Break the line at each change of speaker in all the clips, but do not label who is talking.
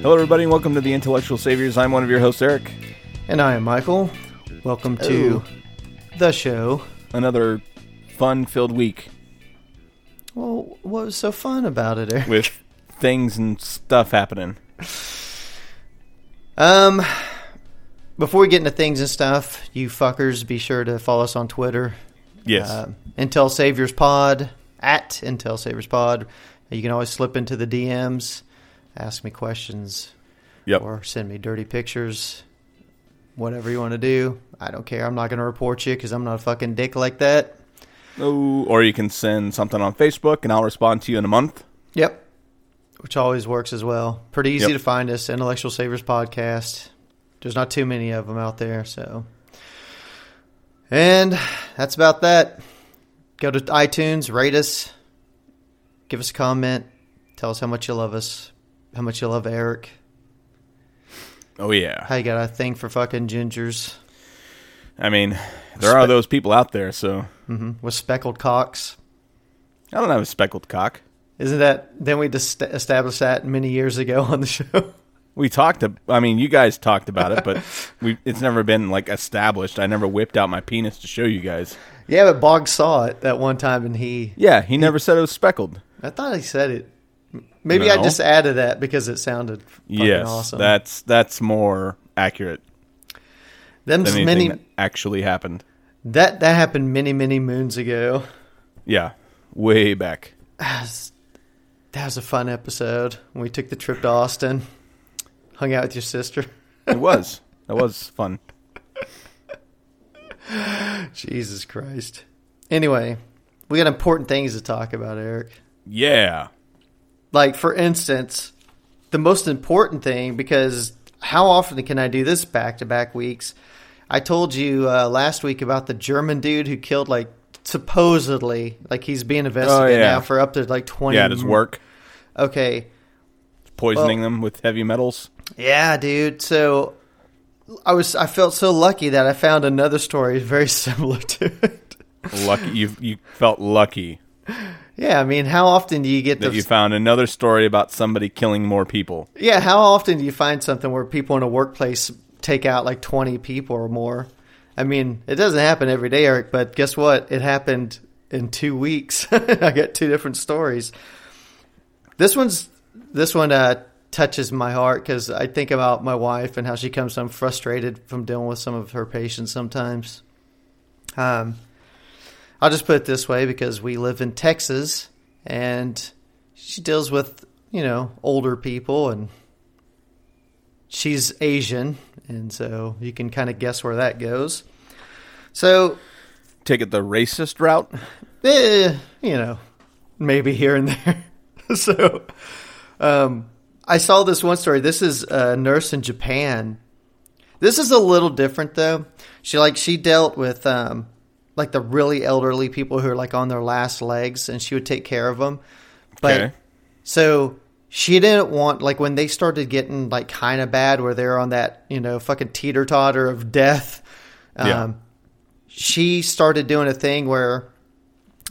Hello, everybody, and welcome to the Intellectual Saviors. I'm one of your hosts, Eric.
And I am Michael. Welcome to the show.
Another fun-filled week
Well, what was so fun about it, Eric?
with things and stuff happening.
Um, before we get into things and stuff, you fuckers, be sure to follow us on Twitter.
Yes,
Uh, Intel Saviors Pod at Intel Saviors Pod. You can always slip into the DMs, ask me questions,
yep.
or send me dirty pictures. Whatever you want to do, I don't care. I'm not going to report you because I'm not a fucking dick like that.
Oh, or you can send something on Facebook, and I'll respond to you in a month.
Yep. Which always works as well. Pretty easy
Yep.
to find us, Intellectual Saviors Podcast. There's not too many of them out there, so. And that's about that. Go to iTunes, rate us, give us a comment, tell us how much you love us, how much you love Eric,
Oh yeah.
how you got a thing for fucking gingers
I mean, there are those people out there, so
hmm with speckled cocks.
I don't have a speckled cock.
Isn't that? Then we just established that many years ago on the show.
We talked. I mean, you guys talked about it, but we it's never been like established. I never whipped out my penis to show you guys.
yeah, but Boggs saw it that one time, and he
Yeah, he never said it was speckled.
I thought he said it. Maybe I just added that because it sounded fucking
yes,
awesome.
that's that's more accurate
Them
than
many
that actually happened.
that that happened many many moons ago.
Yeah, way back.
That was, that was a fun episode. when We took the trip to Austin, hung out with your sister.
It was. That was fun.
Jesus Christ. Anyway, we got important things to talk about, Eric.
Yeah.
Like for instance, the most important thing because how often can I do this back to back weeks? I told you uh, last week about the German dude who killed like supposedly like he's being investigated
Oh, yeah.
now for up to like twenty.
Yeah, does work.
Okay,
Poisoning
Well-
them with heavy metals.
yeah, dude. So I was I felt so lucky that I found another story very similar to it.
Lucky you you felt lucky
Yeah, I mean, how often do you get
that
the
you found another story about somebody killing more people.
Yeah, how often do you find something where people in a workplace take out like 20 people or more? I mean, it doesn't happen every day, Eric, but guess what? It happened in 2 weeks. I got two different stories. This one's this one uh touches my heart cuz I think about my wife and how she comes home frustrated from dealing with some of her patients sometimes. Um I'll just put it this way because we live in Texas and she deals with, you know, older people and she's Asian and so you can kind of guess where that goes. So,
Take it the racist route.
eh, you know, maybe here and there. so, um, I saw this one story. This is a nurse in Japan. This is a little different though. She like she dealt with um like the really elderly people who are like on their last legs and she would take care of them. But
Okay.
so she didn't want like when they started getting like kind of bad where they're on that, you know, fucking teeter totter of death. Um
Yeah.
she started doing a thing where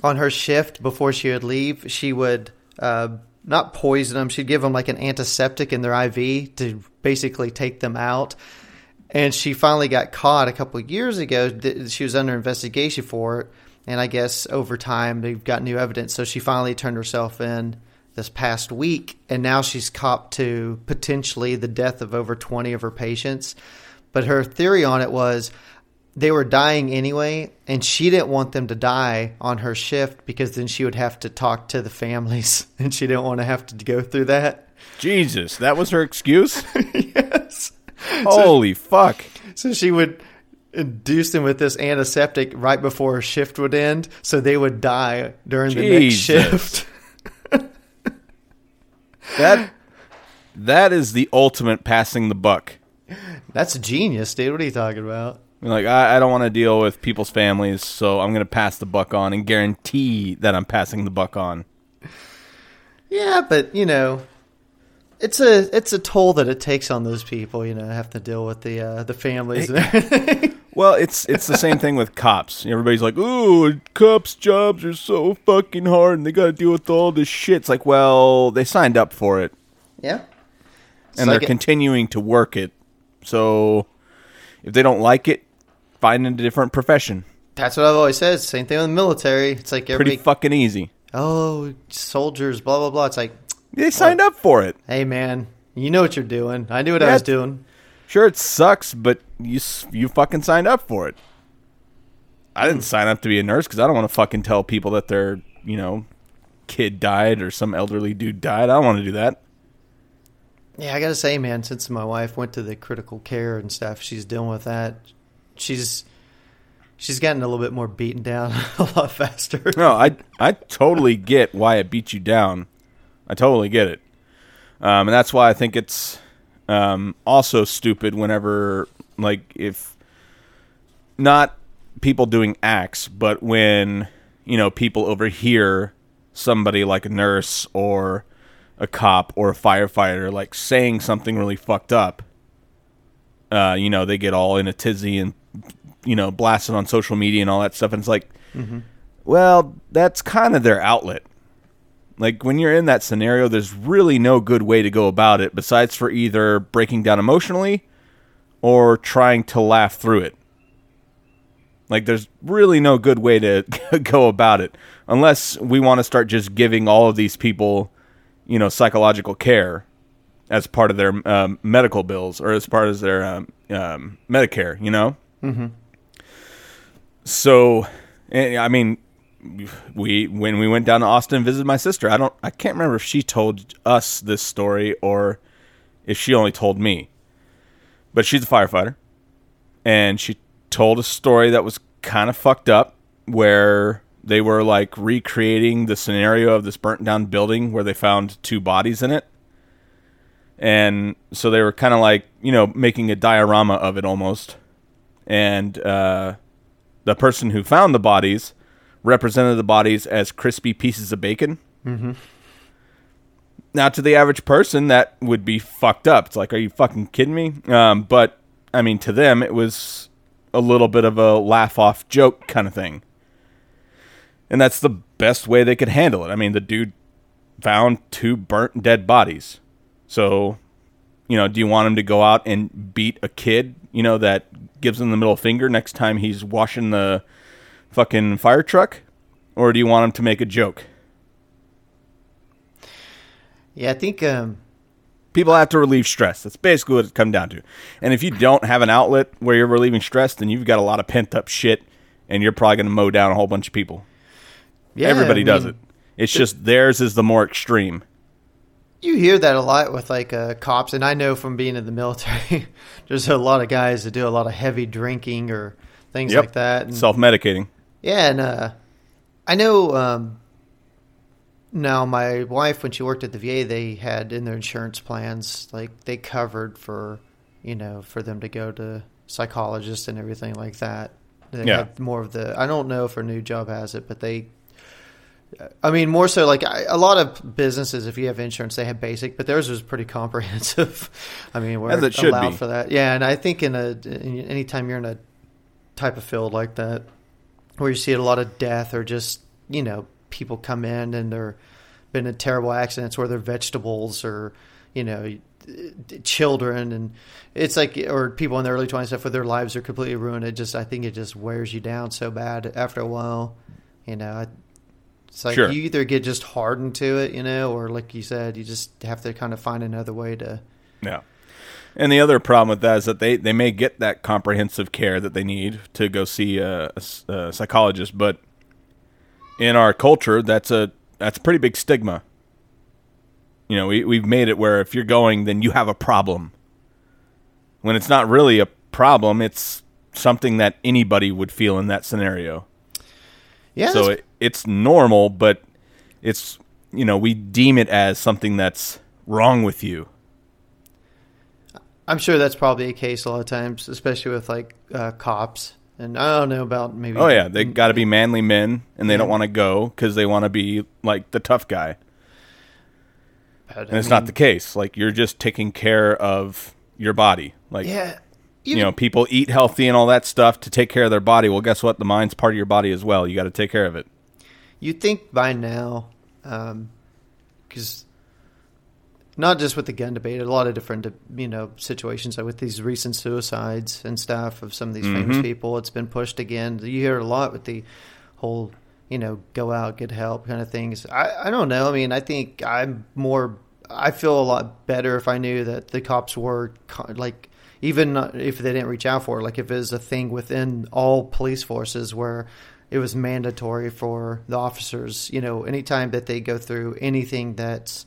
on her shift before she would leave, she would uh, not poison them. She'd give them like an antiseptic in their IV to basically take them out. And she finally got caught a couple of years ago. She was under investigation for it, and I guess over time they've got new evidence. So she finally turned herself in this past week, and now she's copped to potentially the death of over 20 of her patients. But her theory on it was they were dying anyway, and she didn't want them to die on her shift because then she would have to talk to the families, and she didn't want to have to go through that.
Jesus, that was her excuse?
yes.
Holy fuck.
So she would induce them with this antiseptic right before her shift would end, so they would die during the next shift.
That that is the ultimate passing the buck.
That's genius, dude. What are you talking about?
Like I, I don't want to deal with people's families, so I'm gonna pass the buck on and guarantee that I'm passing the buck on.
Yeah, but you know, it's a it's a toll that it takes on those people. You know, have to deal with the uh, the families. and everything.
Well, it's it's the same thing with cops. Everybody's like, "Ooh, cops' jobs are so fucking hard, and they got to deal with all this shit." It's like, well, they signed up for it,
yeah, It's
and
like
they're
it-
continuing to work it. So, if they don't like it, find a different profession.
that's what I've always said. Same thing with the military. It's like
Pretty fucking easy.
oh, soldiers, blah blah blah. It's like,
They signed up for it.
hey man, you know what you're doing. I knew what I was doing.
Sure, it sucks, but you s- you fucking signed up for it. I didn't hmm. sign up to be a nurse because I don't want to fucking tell people that their you know kid died or some elderly dude died. I don't want to do that.
Yeah, I gotta say, man, since my wife went to the critical care and stuff, she's dealing with that. She's she's gotten a little bit more beaten down a lot faster.
No, I I totally get why it beat you down. I totally get it, um, and that's why I think it's um, also stupid whenever like if not people doing acts, but when you know people overhear somebody like a nurse or a cop or a firefighter like saying something really fucked up. Uh, you know, they get all in a tizzy and you know blasted on social media and all that stuff, and it's like. Well, that's kind of their outlet. Like when you're in that scenario, there's really no good way to go about it besides for either breaking down emotionally or trying to laugh through it. Like there's really no good way to go about it unless we want to start just giving all of these people, you know, psychological care as part of their um, medical bills or as part of their um, um, Medicare, you know? So, eh, I mean, we when we went down to Austin and visited my sister, I don't, I can't remember if she told us this story or if she only told me. But she's a firefighter, and she told a story that was kind of fucked up, where they were like recreating the scenario of this burnt down building where they found two bodies in it. And so they were kind of like, you know, making a diorama of it almost. And uh, the person who found the bodies represented the bodies as crispy pieces of bacon. Mm-hmm. Now, to the average person, that would be fucked up. It's like, are you fucking kidding me? Um, but I mean, to them, it was a little bit of a laugh off joke kind of thing. And that's the best way they could handle it. I mean, the dude found two burnt dead bodies. So, you know, do you want him to go out and beat a kid, you know, that gives him the middle finger next time he's washing the fucking fire truck? Or do you want him to make a joke?
Yeah, I think um,
People have to relieve stress. That's basically what it comes down to. And if you don't have an outlet where you're relieving stress, then you've got a lot of pent up shit and you're probably going to mow down a whole bunch of people.
yeah,
Everybody
I
does
mean,
it. It's just theirs is the more extreme.
You hear that a lot with like uh, cops, and I know from being in the military, there's a lot of guys that do a lot of heavy drinking or things
Yep.
like that. And,
Self medicating.
Yeah, and uh, I know um, now my wife, when she worked at the VA, they had in their insurance plans, like they covered for, you know, for them to go to psychologists and everything like that. They
Yeah.
had more of the, I don't know if her new job has it, but they, I mean, more so like I, a lot of businesses, if you have insurance, they have basic, but theirs was pretty comprehensive. I mean, we're allowed
be.
for that. Yeah, and I think in a, in, anytime you're in a type of field like that, where you see a lot of death or just you know people come in and they're been in terrible accidents where they're vegetables or you know children and it's like or people in their early 20s stuff where their lives are completely ruined it just i think it just wears you down so bad after a while you know It's like
Sure.
you either get just hardened to it, you know, or like you said, you just have to kind of find another way to.
Yeah. And the other problem with that is that they, they may get that comprehensive care that they need to go see a psychologist, but in our culture, that's a that's a pretty big stigma. You know, we we've made it where if you're going, then you have a problem. When it's not really a problem, it's something that anybody would feel in that scenario.
Yeah.
so it, it's normal, but it's you know we deem it as something that's wrong with you.
I'm sure that's probably a case a lot of times, especially with like uh, cops. And I don't know about maybe.
Oh yeah, they got to be manly men, and they
Yeah.
don't want to go because they want to be like the tough guy.
but,
And it's not the case. Like you're just taking care of your body. Like
Yeah.
you know, people eat healthy and all that stuff to take care of their body. Well, guess what? The mind's part of your body as well. You got to take care of it.
You'd think by now, because not just with the gun debate, a lot of different you know situations like with these recent suicides and stuff of some of these famous mm-hmm. people, it's been pushed again. You hear it a lot with the whole you know go out get help kind of things. I I don't know. I mean, I think I'm more. I feel a lot better if I knew that the cops were like. Even if they didn't reach out for it, like if it was a thing within all police forces where it was mandatory for the officers, you know, anytime that they go through anything that's,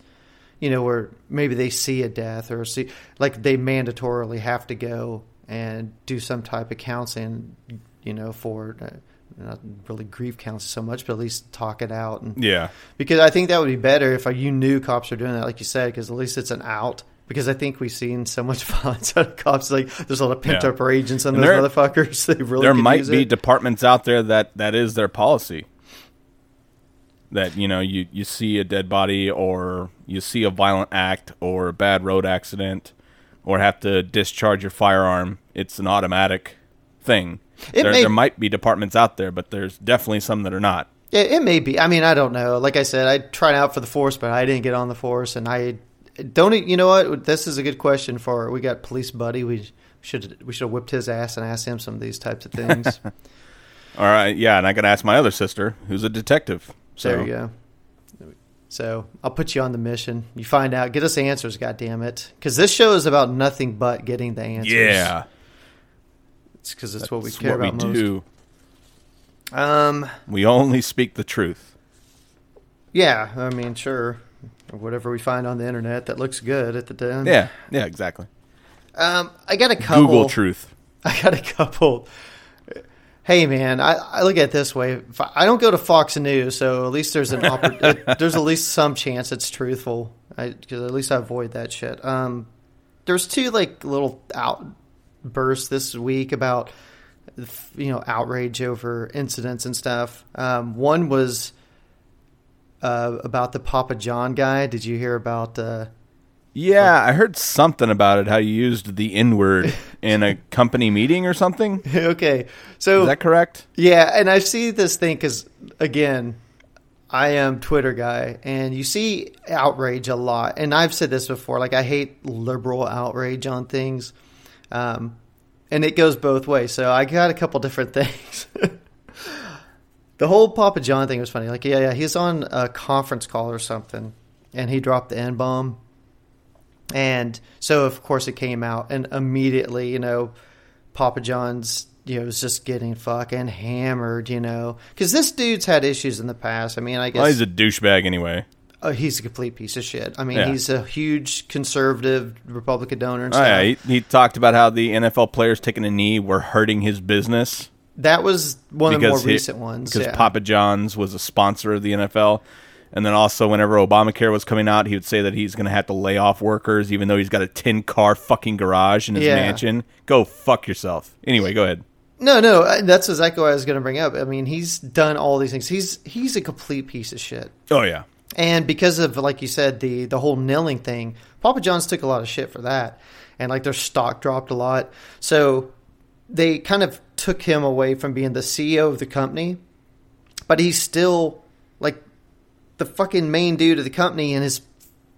you know, where maybe they see a death or see, like they mandatorily have to go and do some type of counseling, you know, for uh, not really grief counseling so much, but at least talk it out. And
Yeah.
because I think that would be better if you knew cops are doing that, like you said, because at least it's an out. Because I think we've seen so much violence out of cops. Like there's a lot of pent
Yeah.
up rage in some of
And
those
there-
motherfuckers. They really
there might be
it.
departments out there that that is their policy. That you know, you you see a dead body or you see a violent act or a bad road accident or have to discharge your firearm, it's an automatic thing.
It
there,
may-
there might be departments out there, but there's definitely some that are not.
Yeah, it may be. I mean, I don't know. Like I said, I tried out for the force, but I didn't get on the force, and I don't. You know what? This is a good question for. We got police buddy. We should we should have whipped his ass and asked him some of these types of things.
All right, yeah, and I got to ask my other sister, who's a detective. So
there you go. So I'll put you on the mission. You find out. Get us answers. God damn it! Because this show is about nothing but getting the answers.
yeah,
it's because it's what we care
what
about
we
most.
do.
Um.
We only speak the truth.
Yeah. I mean, sure. Whatever we find on the internet that looks good at the time.
Yeah, yeah, exactly.
Um. I got a couple.
Google truth.
I got a couple. Hey man, I, I look at it this way. I I don't go to Fox News, so at least there's an there's at least some chance it's truthful. Because at least I avoid that shit. Um, there's two like little outbursts this week about you know outrage over incidents and stuff. Um, one was uh, about the Papa John guy. Did you hear about? Uh,
Yeah, I heard something about it. How you used the N word in a company meeting or something.
okay, so
Is that correct?
Yeah, and I see this thing because again, I am Twitter guy, and you see outrage a lot. And I've said this before, like I hate liberal outrage on things, um, and it goes both ways. So I got a couple different things. the whole Papa John thing was funny. Like, yeah, yeah, he's on a conference call or something, and he dropped the N bomb. And so, of course, it came out, and immediately, you know, Papa John's, you know, was just getting fucking hammered, you know, because this dude's had issues in the past. I mean, I guess
Well, he's a douchebag anyway.
oh, he's a complete piece of shit. I mean,
Yeah.
he's a huge conservative Republican donor and
Oh yeah, he, he talked about how the NFL players taking a knee were hurting his business
that was one of the more
he-
recent ones.
Because
yeah.
Papa John's was a sponsor of the NFL, and then also whenever Obamacare was coming out, he would say that he's going to have to lay off workers, even though he's got a tin car fucking garage in his
Yeah.
mansion. Go fuck yourself. Anyway, go ahead.
No, no, that's exactly what I was going to bring up. I mean, he's done all these things. He's he's a complete piece of shit.
Oh yeah,
And because of like you said, the the whole kneeling thing, Papa John's took a lot of shit for that, and like their stock dropped a lot. So they kind of took him away from being the CEO of the company, but he's still the fucking main dude of the company, and his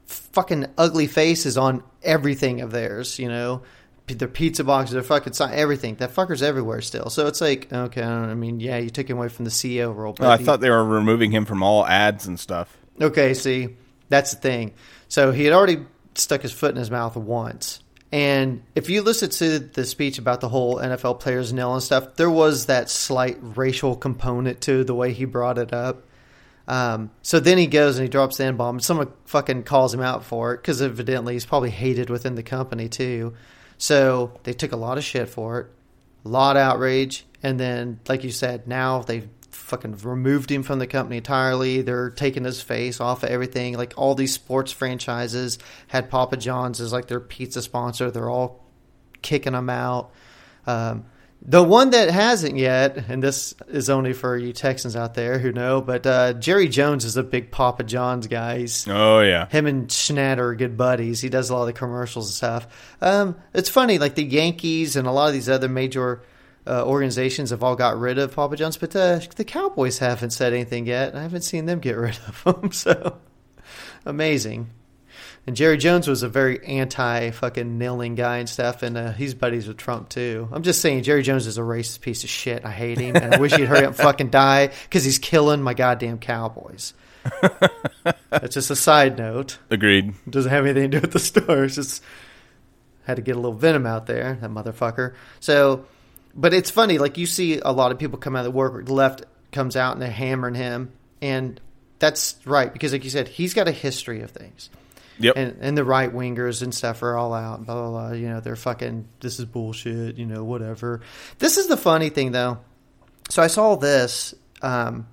fucking ugly face is on everything of theirs. You know, their pizza boxes, their fucking sign, everything. That fucker's everywhere still. So it's like, okay, I, don't, I mean, yeah, you took him away from the CEO role. But
Well, I
he-
thought they were removing him from all ads and stuff.
Okay, see, that's the thing. So he had already stuck his foot in his mouth once. And if you listen to the speech about the whole NFL players nil and stuff, there was that slight racial component to the way he brought it up. Um, so then he goes and he drops the N bomb. Someone fucking calls him out for it because evidently he's probably hated within the company too. So they took a lot of shit for it, a lot of outrage, and then, like you said, now they've fucking removed him from the company entirely. They're taking his face off of everything. Like all these sports franchises had Papa John's as like their pizza sponsor. They're all kicking him out. Um, the one that hasn't yet, and this is only for you Texans out there who know, but uh, Jerry Jones is a big Papa John's guy. He's,
Oh yeah.
him and Schnatter are good buddies. He does a lot of the commercials and stuff. Um, it's funny, like the Yankees and a lot of these other major uh, organizations have all got rid of Papa John's, but uh, the Cowboys haven't said anything yet. I haven't seen them get rid of them. So amazing. And Jerry Jones was a very anti fucking kneeling guy and stuff, and uh, he's buddies with Trump too. I'm just saying, Jerry Jones is a racist piece of shit. I hate him, and I wish he'd hurry up and fucking die because he's killing my goddamn Cowboys. That's just a side note.
Agreed.
It doesn't have anything to do with the story. It's just had to get a little venom out there, that motherfucker. So, but it's funny. Like you see a lot of people come out of the work. The left comes out and they're hammering him, and that's right because, like you said, he's got a history of things.
Yep.
And and the right wingers and stuff are all out. Blah blah blah. You know they're fucking. This is bullshit. You know whatever. This is the funny thing though. So I saw this um,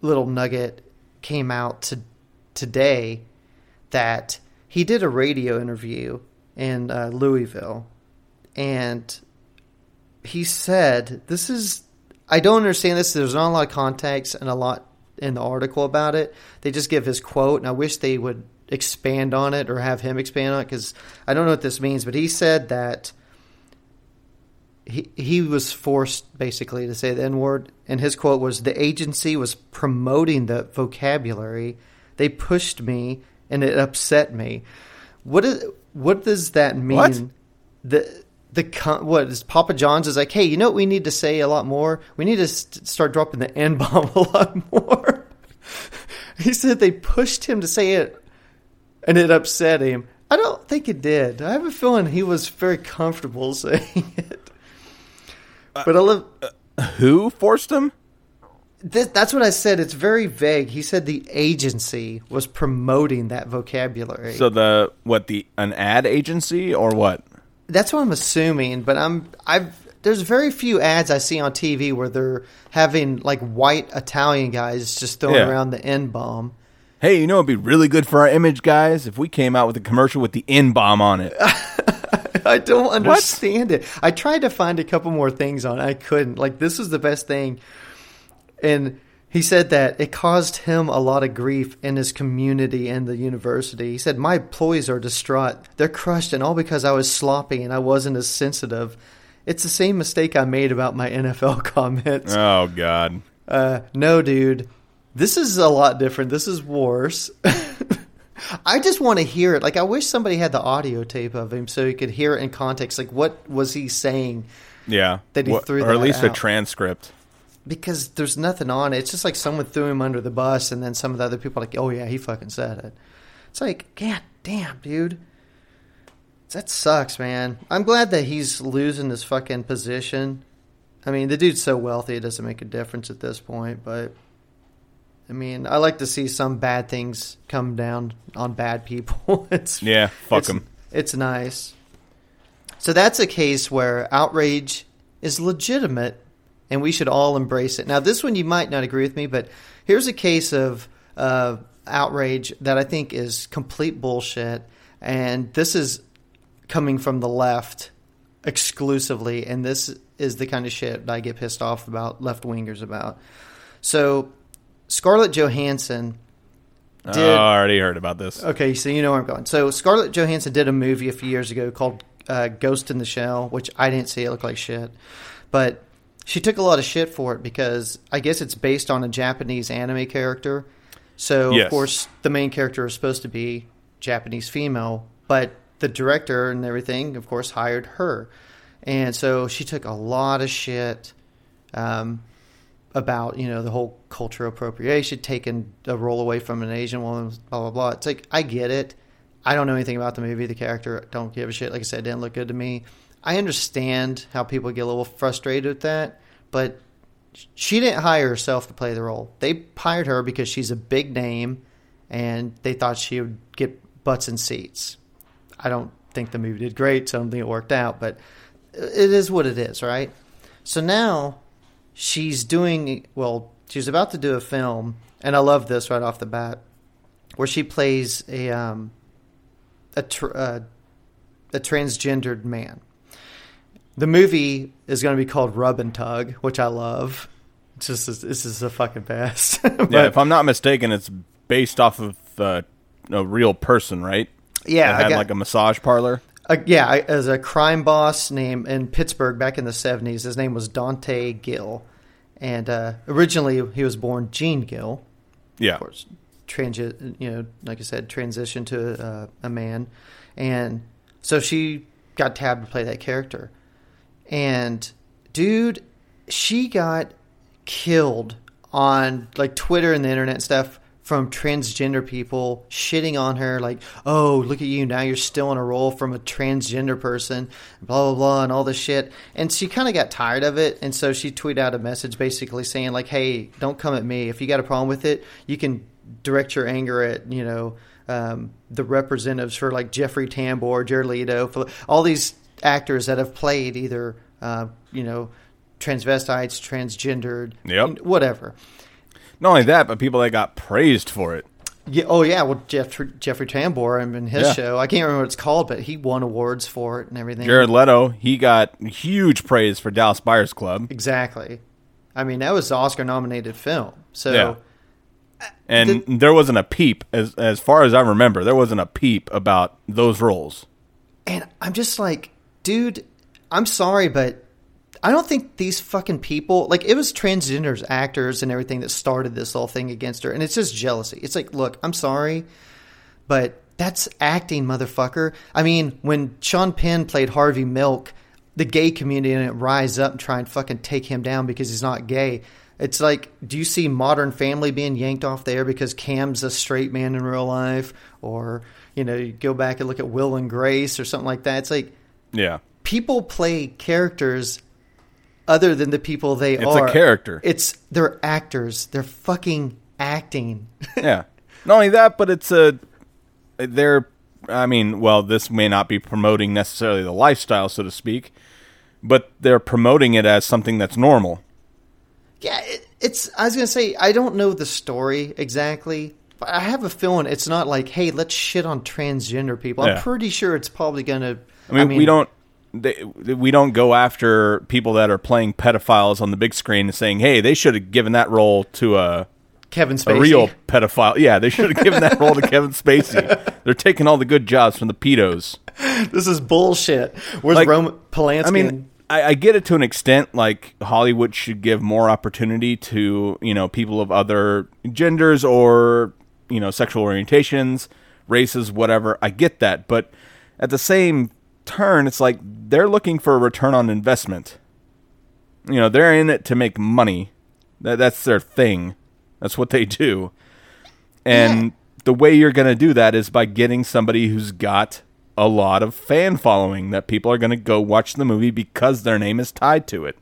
little nugget came out to, today that he did a radio interview in uh, Louisville, and he said, "This is I don't understand this. There's not a lot of context and a lot in the article about it. They just give his quote, and I wish they would expand on it or have him expand on it because I don't know what this means. But he said that." he he was forced basically to say the N word, and his quote was, "The agency was promoting the vocabulary. They pushed me, and it upset me." What is what does that mean?
What?
The the what is Papa John's is like, hey, you know what we need to say a lot more? We need to st- start dropping the N bomb a lot more. he said they pushed him to say it, and it upset him. I don't think it did. I have a feeling he was very comfortable saying it. But I love
Who forced him?
th- that's what I said. It's very vague. He said the agency was promoting that vocabulary.
So the what the an ad agency or what?
that's what I'm assuming. But I'm I've there's very few ads I see on TV where they're having like white Italian guys just throwing
Yeah.
around the N bomb.
Hey, you know it'd be really good for our image, guys, if we came out with a commercial with the N bomb on it.
I don't understand it. I tried to find a couple more things on it. I couldn't. Like this was the best thing. And he said that it caused him a lot of grief in his community and the university. He said, My employees are distraught. They're crushed, and all because I was sloppy and I wasn't as sensitive. It's the same mistake I made about my NFL comments.
oh God.
Uh, no, dude. This is a lot different. This is worse. I just want to hear it. Like, I wish somebody had the audio tape of him so you could hear it in context. Like, what was he saying?
Yeah.
That he threw
or at least a transcript.
Because there's nothing on it. It's just like someone threw him under the bus, and then some of the other people are like, oh, yeah, he fucking said it. It's like, God damn, dude. That sucks, man. I'm glad that he's losing his fucking position. I mean, the dude's so wealthy, it doesn't make a difference at this point, but. I mean, I like to see some bad things come down on bad people. it's
Yeah, fuck
it's- It's nice. So that's a case where outrage is legitimate, and we should all embrace it. Now, this one you might not agree with me, but here's a case of uh, outrage that I think is complete bullshit, and this is coming from the left exclusively, and this is the kind of shit that I get pissed off about left wingers about. So, Scarlett Johansson
Oh, I already heard about this.
Okay, so you know where I'm going. So Scarlett Johansson did a movie a few years ago called uh, Ghost in the Shell, which I didn't see. It looked like shit, but she took a lot of shit for it because I guess it's based on a Japanese anime character. So
Yes.
of course the main character is supposed to be Japanese female, but the director and everything, of course, hired her, and so she took a lot of shit. Um, about you know the whole cultural appropriation, taking a role away from an Asian woman, blah blah blah. It's like I get it. I don't know anything about the movie, the character. Don't give a shit. Like I said, didn't look good to me. I understand how people get a little frustrated with that, but she didn't hire herself to play the role. They hired her because she's a big name, and they thought she would get butts and seats. I don't think the movie did great, so I don't think it worked out, but it is what it is, right? So now she's doing well. She's about to do a film, and I love this right off the bat, where she plays a um, a, tr- uh, a transgendered man. The movie is going to be called Rub and Tug, which I love. It's just this is a fucking best. But-
yeah, if I'm not mistaken, it's based off of uh, a real person, right?
yeah,
that
I
had
got-
like a massage parlor.
Uh, yeah, as a crime boss named in Pittsburgh back in the seventies, his name was Dante Gill, and uh, originally he was born Jean Gill.
Yeah,
Of course, you know, like I said, transitioned to uh, a man, and so she got tabbed to play that character. And dude, she got killed on like Twitter and the internet and stuff from transgender people shitting on her like oh look at you now you're still in a role from a transgender person blah blah blah and all this shit and she kind of got tired of it and so she tweeted out a message basically saying like hey don't come at me if you got a problem with it you can direct your anger at you know um, the representatives for like Jeffrey Tambor, Jared Leto, all these actors that have played either uh, you know transvestites, transgendered,
Yep.
whatever.
Not only that, but people that got praised for it.
Yeah, oh yeah, well Jeff, Jeffrey Tambor and his
Yeah.
show, I can't remember what it's called, but he won awards for it and everything.
Jared Leto, he got huge praise for Dallas Buyers Club,
exactly. I mean, that was the Oscar nominated film. So
Yeah. and there wasn't a peep as as far as I remember. There wasn't a peep about those roles.
And I'm just like, dude, I'm sorry, but I don't think these fucking people like it was transgenders actors and everything that started this whole thing against her, and it's just jealousy. It's like, look, I'm sorry, but that's acting, motherfucker. I mean, when Sean Penn played Harvey Milk, the gay community didn't rise up and try and fucking take him down because he's not gay. It's like, do you see Modern Family being yanked off there because Cam's a straight man in real life, or you know, you go back and look at Will and Grace or something like that. It's like
Yeah,
people play characters other than the people they are.
It's a character.
It's they're actors. They're fucking acting.
yeah. Not only that, but it's a they're. I mean, well, this may not be promoting necessarily the lifestyle, so to speak, but they're promoting it as something that's normal.
Yeah, it, it's. I was gonna say I don't know the story exactly, but I have a feeling it's not like, hey, let's shit on transgender people.
Yeah.
I'm pretty sure it's probably gonna.
I mean, we don't. They, we don't go after people that are playing pedophiles on the big screen and saying, "Hey, they should have given that role to a
Kevin Spacey, a
real pedophile." Yeah, they should have given that role to Kevin Spacey. They're taking all the good jobs from the pedos.
This is bullshit. Where's
Like,
Roman Polanski?
I mean, I, I get it to an extent. Like Hollywood should give more opportunity to you know people of other genders or you know sexual orientations, races, whatever. I get that, but at the same turn, it's like they're looking for a return on investment. You know, they're in it to make money. That that's their thing. That's what they do. And
Yeah.
the way you're going to do that is by getting somebody who's got a lot of fan following that people are going to go watch the movie because their name is tied to it.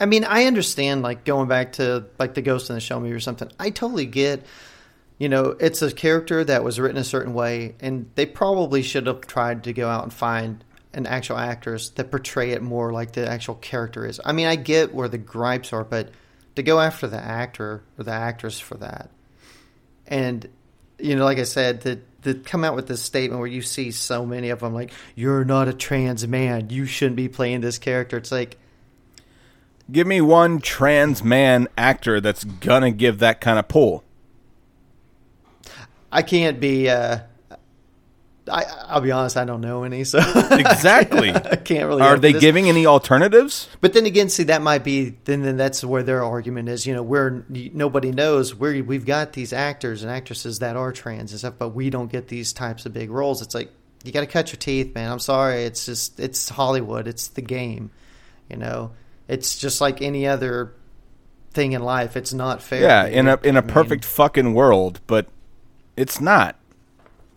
I mean, I understand like going back to like the Ghost in the Shell movie or something. I totally get. You know, it's a character that was written a certain way, and they probably should have tried to go out and find an actual actress that portray it more like the actual character is. I mean, I get where the gripes are, but to go after the actor or the actress for that, and you know, like I said, to to come out with this statement where you see so many of them, like you're not a trans man, you shouldn't be playing this character. It's like.
Give me one trans man actor that's to give that kind of pull.
I can't be. Uh, I I'll be honest. I don't know any, so
Exactly.
I can't really.
Are they
this.
giving any alternatives?
But then again, see that might be. Then then that's where their argument is. You know, where nobody knows where we've got these actors and actresses that are trans and stuff, but we don't get these types of big roles. It's like you got to cut your teeth, man. I'm sorry. It's just it's Hollywood. It's the game. You know, it's just like any other thing in life. It's not fair.
Yeah, in a in a
I mean,
perfect fucking world, but it's not.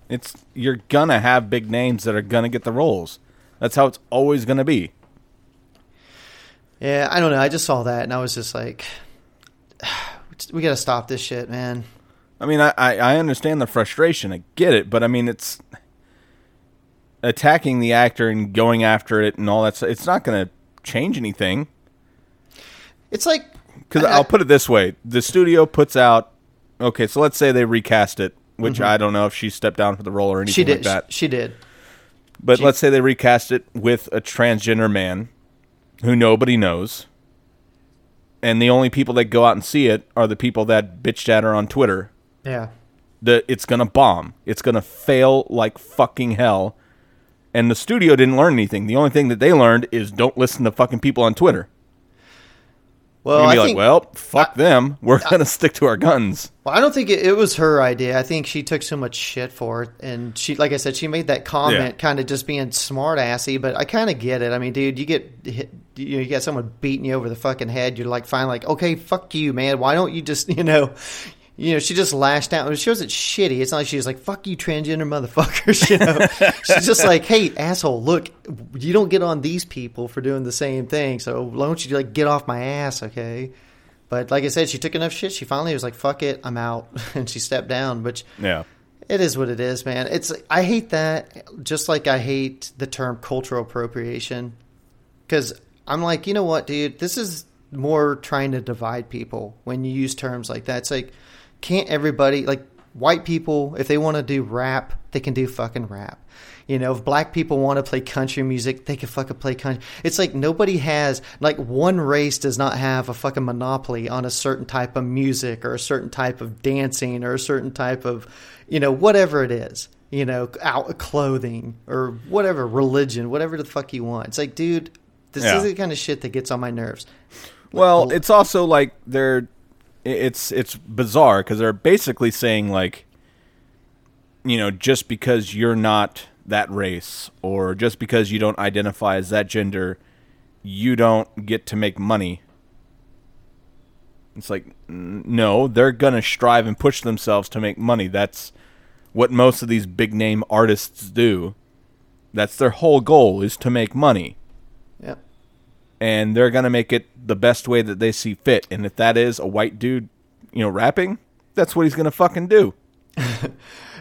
It's you're gonna have big names that are gonna get the roles. That's how it's always gonna be.
Yeah, I don't know. I just saw that and I was just like, we got to stop this shit, man.
I mean, I, I I understand the frustration. I get it, but I mean, it's attacking the actor and going after it and all that. stuff. It's not gonna change anything.
It's like
Because I'll put it this way: the studio puts out. Okay, so let's say they recast it, which mm-hmm. I don't know if she stepped down for the role or anything
she did.
like that.
She did.
But
she-
let's say they recast it with a transgender man who nobody knows, and the only people that go out and see it are the people that bitched at her on Twitter.
Yeah.
That it's gonna bomb. It's gonna fail like fucking hell. And the studio didn't learn anything. The only thing that they learned is don't listen to fucking people on Twitter.
Well, I
like,
think,
well, fuck them. We're gonna stick to our guns.
Well, I don't think it, it was her idea. I think she took so much shit for it, and she, like I said, she made that comment,
Yeah.
kind of just being smart assy. But I kind of get it. I mean, dude, you get hit, you know, you got someone beating you over the fucking head. You're like, fine, like, okay, fuck you, man. Why don't you just, you know, you know, she just lashed out. Shows it's shitty. It's not like she was like, fuck you, transgender motherfuckers. You know, she's just like, hey, asshole, look, you don't get on these people for doing the same thing. So why don't you like get off my ass, okay? But like I said, she took enough shit. She finally was like, "Fuck it, I'm out," and she stepped down. Which
Yeah.
it is what it is, man. It's I hate that, just like I hate the term cultural appropriation, because I'm like, you know what, dude, this is more trying to divide people when you use terms like that. It's like, can't everybody like white people if they want to do rap, they can do fucking rap. You know, if black people want to play country music, they can fucking play country. It's like nobody has, like, one race does not have a fucking monopoly on a certain type of music or a certain type of dancing or a certain type of, you know, whatever it is, you know, out clothing or whatever, religion, whatever the fuck you want. It's like, dude, this
Yeah.
is the kind of shit that gets on my nerves.
Well, it's also like they're it's it's bizarre because they're basically saying like you know just because you're not that race or just because you don't identify as that gender you don't get to make money. It's like n- no they're gonna strive and push themselves to make money. That's what most of these big name artists do. That's their whole goal is to make money.
Yep.
and they're gonna make it the best way that they see fit. And if that is a white dude, you know, rapping, that's what he's gonna fucking do.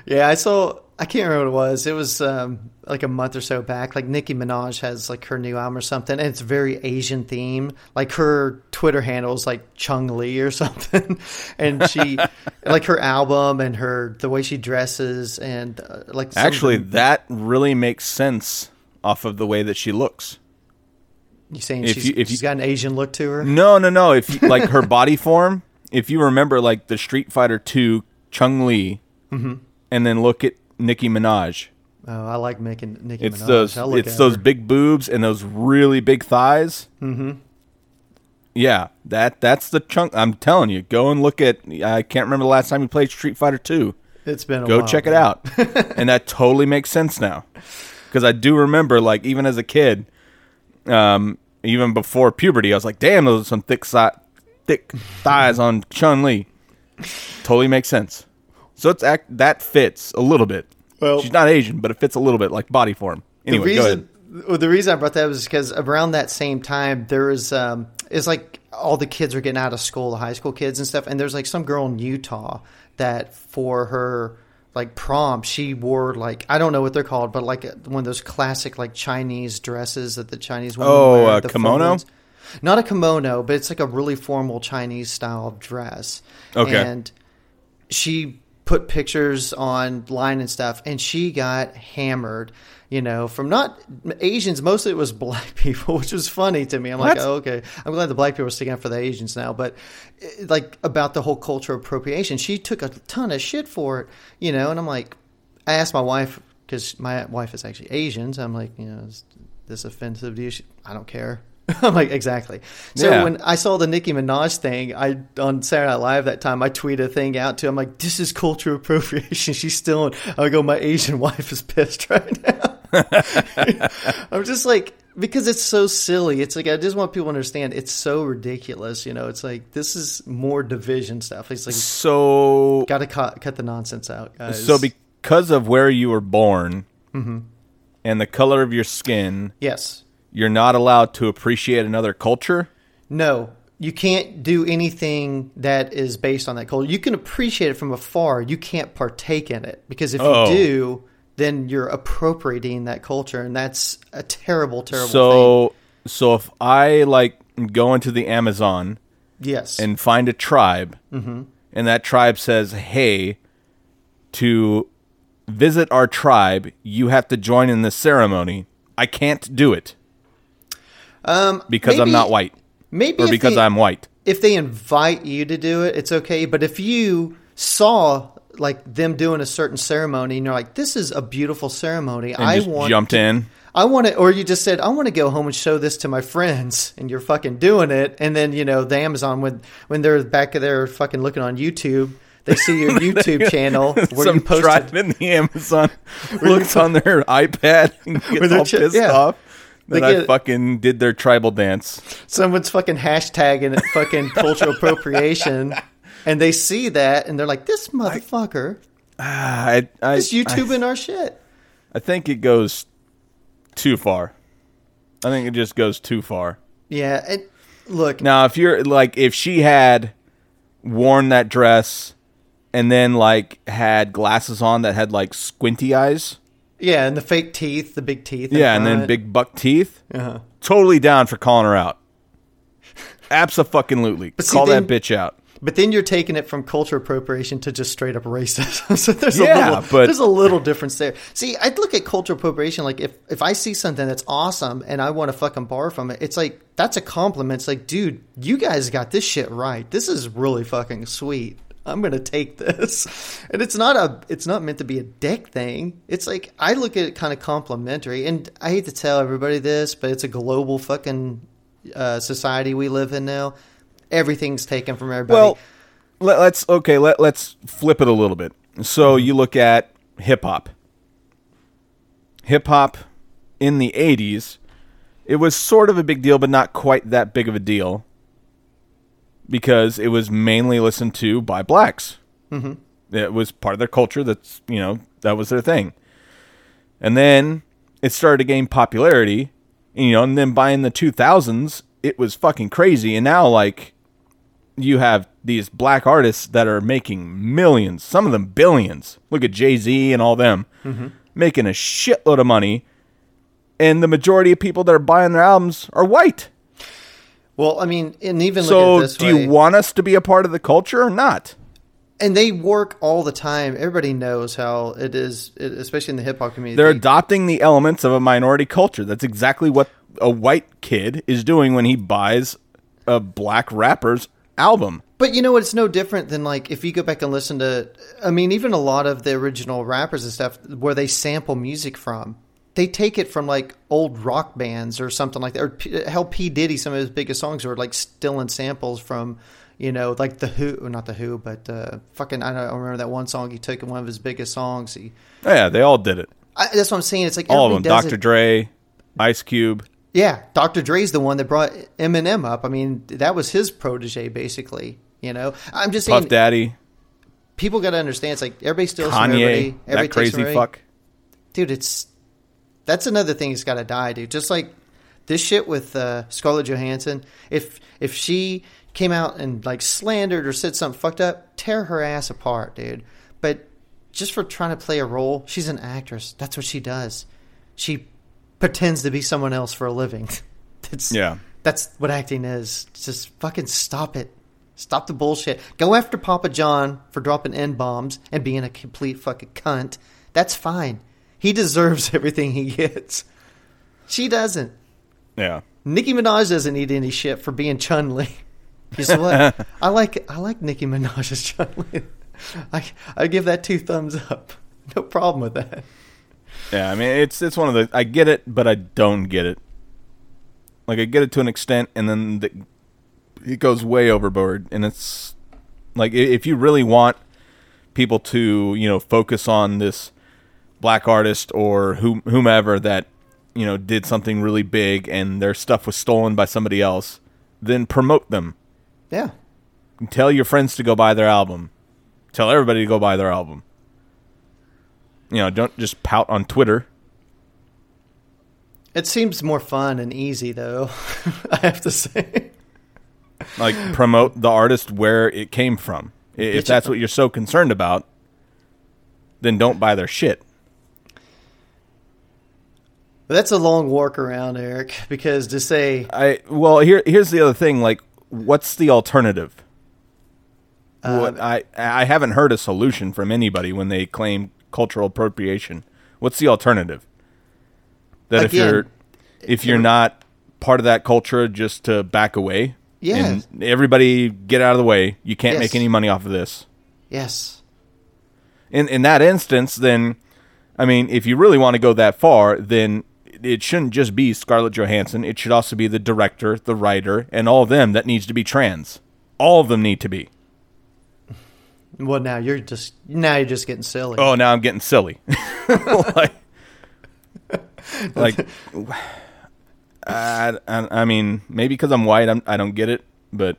Yeah, I saw. I can't remember what it was. It was um, like a month or so back. Like Nicki Minaj has like her new album or something, and it's very Asian theme. Like her Twitter handle is like Chun Li or something, and she like her album and her the way she dresses and uh, like
Actually, that really makes sense off of the way that she looks.
You saying
if
she's,
you- if
she's
you-
got an Asian look to her.
No, no, no. If you, like her body form, if you remember like the Street Fighter Two Chun Li,
Mm-hmm.
and then look at Nicki Minaj.
Oh, I like making Nicki
It's
Minaj.
those it's those
her.
big boobs and those really big thighs. Mm-hmm. Yeah, that that's the chunk. I'm telling you, go and look at. I can't remember the last time you played Street Fighter Two.
It's been a
Go
while,
check it out, and that totally makes sense now. Because I do remember, like even as a kid, um, even before puberty, I was like, "Damn, those are some thick, si- thick thighs on Chun Li." Totally makes sense. So it's act that fits a little bit.
Well-
she's not Asian, but it fits a little bit like body form. Anyway,
the reason, well, the reason I brought that was because around that same time there was um, it's like all the kids are getting out of school, the high school kids and stuff, and there's like some girl in Utah that for her like prom she wore like I don't know what they're called, but like uh, one of those classic like Chinese dresses that the Chinese women
Oh,
wear.
a
the
kimono?
Not a kimono, but it's like a really formal Chinese style dress.
Okay.
And she put pictures online and stuff and she got hammered you know from not asians mostly it was black people which was funny to me. I'm like oh, okay. I'm glad the black people are sticking up for the asians now but eh, like about the whole cultural appropriation she took a ton of shit for it you know and i'm like i asked my wife because my wife is actually asian so i'm like you know is this offensive to you? She, i don't care I'm like, exactly. So
Yeah.
when I saw the Nicki Minaj thing, I on Saturday Night Live that time, I tweeted a thing out to him I'm like, "This is cultural appropriation." She's still. I go, my Asian wife is pissed right now. I'm just like, because it's so silly. It's like I just want people to understand. It's so ridiculous. You know, it's like this is more division stuff. It's like
So
got to cut, cut the nonsense out, guys.
so because of where you were born
Mm-hmm.
and the color of your skin,
yes,
you're not allowed to appreciate another culture.
No, you can't do anything that is based on that culture. You can appreciate it from afar. You can't partake in it because if
Oh.
you do, then you're appropriating that culture, and that's a terrible, terrible thing.
So so if I like go into the Amazon
Yes,
and find a tribe,
Mm-hmm.
and that tribe says, "Hey, to visit our tribe, you have to join in this ceremony." I can't do it
um,
because I'm not white,
Maybe
or because
they,
I'm white.
if they invite you to do it, it's okay. But if you saw like them doing a certain ceremony and you're like, "This is a beautiful ceremony,"
And
I want
jumped in.
I want to, or you just said, I want to go home and show this to my friends, and you're fucking doing it. And then, you know, the Amazon, when, when they're back there fucking looking on YouTube, they see your YouTube channel where
Some
you posted.
in the Amazon looks on their iPad and gets all
chi-
pissed
yeah.
off
They
that I fucking did their tribal dance.
Someone's fucking hashtagging it fucking cultural appropriation. And they see that and they're like, this motherfucker
Ah, I, I,
is YouTubing our shit.
I think it goes too far. I think it just goes too far.
Yeah. And look,
Now, if you're like, if she had worn that dress and then like had glasses on that had like squinty eyes,
yeah, and the fake teeth, the big teeth.
yeah, and then big buck teeth,
Uh-huh.
totally down for calling her out. Absolutely, call
then-
that bitch out.
But then you're taking it from culture appropriation to just straight up racism. so there's
Yeah,
a little,
but-
there's a little difference there. See, I'd look at culture appropriation like if if I see something that's awesome and I want to fucking borrow from it, it's like that's a compliment. It's like, dude, you guys got this shit right. This is really fucking sweet. I'm gonna take this, and it's not a, it's not meant to be a dick thing. It's like I look at it kind of complimentary, and I hate to tell everybody this, but it's a global fucking uh, society we live in now. Everything's taken from everybody.
Well, let, let's okay. Let let's flip it a little bit. So you look at hip hop. Hip hop in the '80s, it was sort of a big deal, but not quite that big of a deal because it was mainly listened to by blacks. Mm-hmm. It was part of their culture. That's you know that was their thing. And then it started to gain popularity, you know, and then by in the 2000s, it was fucking crazy. And now, like, you have these black artists that are making millions, some of them billions. Look at Jay Z and all them making a shitload of money, and the majority of people that are buying their albums are white.
Well, I mean, and even look
So,
at this
do
way,
you want us to be a part of the culture or not?
and they work all the time. Everybody knows how it is, especially in the hip hop community.
They're adopting the elements of a minority culture. That's exactly what a white kid is doing when he buys a black rapper's album.
but you know, what it's no different than like if you go back and listen to. I mean, even a lot of the original rappers and stuff where they sample music from. They take it from like old rock bands or something like that. Or P- hell, P Diddy, some of his biggest songs were like stealing samples from, you know, like the Who, not the Who, but uh, fucking I don't remember that one song he took in one of his biggest songs. He,
Oh, yeah, they all did it.
I, that's what I'm saying. It's like
All of them. Dr.
it.
Dre, Ice Cube.
Yeah, Dr. Dre's the one that brought Eminem up. I mean, that was his protege, basically. You know, I'm just saying,
Puff Daddy,
people got to understand. It's like everybody steals from
Kanye,
everybody.
that
everybody takes
crazy
everybody.
fuck.
dude. It's that's another thing that's got to die, dude. Just like this shit with uh, Scarlett Johansson. If if she came out and like slandered or said something fucked up, tear her ass apart, dude. But just for trying to play a role, she's an actress. That's what she does. She pretends to be someone else for a living. That's
Yeah.
That's what acting is. Just fucking stop it. Stop the bullshit. Go after Papa John for dropping N bombs and being a complete fucking cunt. That's fine. He deserves everything he gets. She doesn't.
Yeah.
Nicki Minaj doesn't need any shit for being Chun Li. Guess what? I like I like Nicki Minaj's Chun Li. I I give that two thumbs up. No problem with that.
Yeah, I mean it's it's one of the I get it, but I don't get it. Like I get it to an extent, and then the, it goes way overboard, and it's like if you really want people to you know focus on this black artist or whomever that you know did something really big and their stuff was stolen by somebody else, then promote them.
Yeah.
Tell your friends to go buy their album. Tell everybody to go buy their album. You know, don't just pout on Twitter.
It seems more fun and easy, though. I have to say.
Like promote the artist where it came from. If that's what you're so concerned about, then don't buy their shit.
That's a long workaround, Eric, because to say
I well here here's the other thing. Like, what's the alternative? Uh, what, I I haven't heard a solution from anybody when they claim cultural appropriation. What's the alternative? That if you're if you're not part of that culture, just to back away.
Yeah.
And everybody get out of the way. You can't
Yes.
make any money off of this.
yes,
in in that instance, then I mean, if you really want to go that far, then it shouldn't just be Scarlett Johansson. It should also be the director, the writer, and all of them that needs to be trans. All of them need to be.
well, now you're just now you're just getting silly.
Oh, now I'm getting silly. like, like I, I, I mean, maybe because I'm white, I'm, I don't get it, but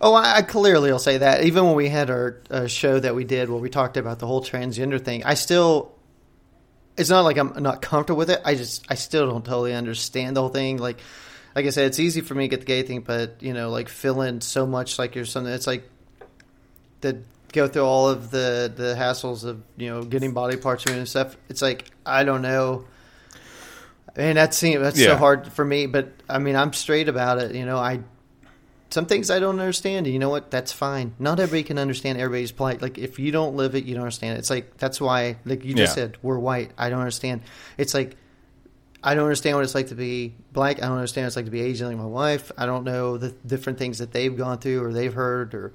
Oh, I, I clearly will say that. Even when we had our uh, show that we did where we talked about the whole transgender thing, I still. It's not like I'm not comfortable with it. I just I still don't totally understand the whole thing. Like, like I said, it's easy for me to get the gay thing, but you know, like fill in so much like you're something. It's like that go through all of the the hassles of you know getting body parts and stuff. It's like I don't know. And that's that's so hard for me, but I mean I'm straight about it. You know, I some things I don't understand. And you know what? That's fine. Not everybody can understand everybody's plight. Like if you don't live it, you don't understand it. It's like that's why, like you just
Yeah.
said, we're white. I don't understand. It's like I don't understand what it's like to be black. I don't understand what it's like to be Asian, like my wife. I don't know the different things that they've gone through or they've heard or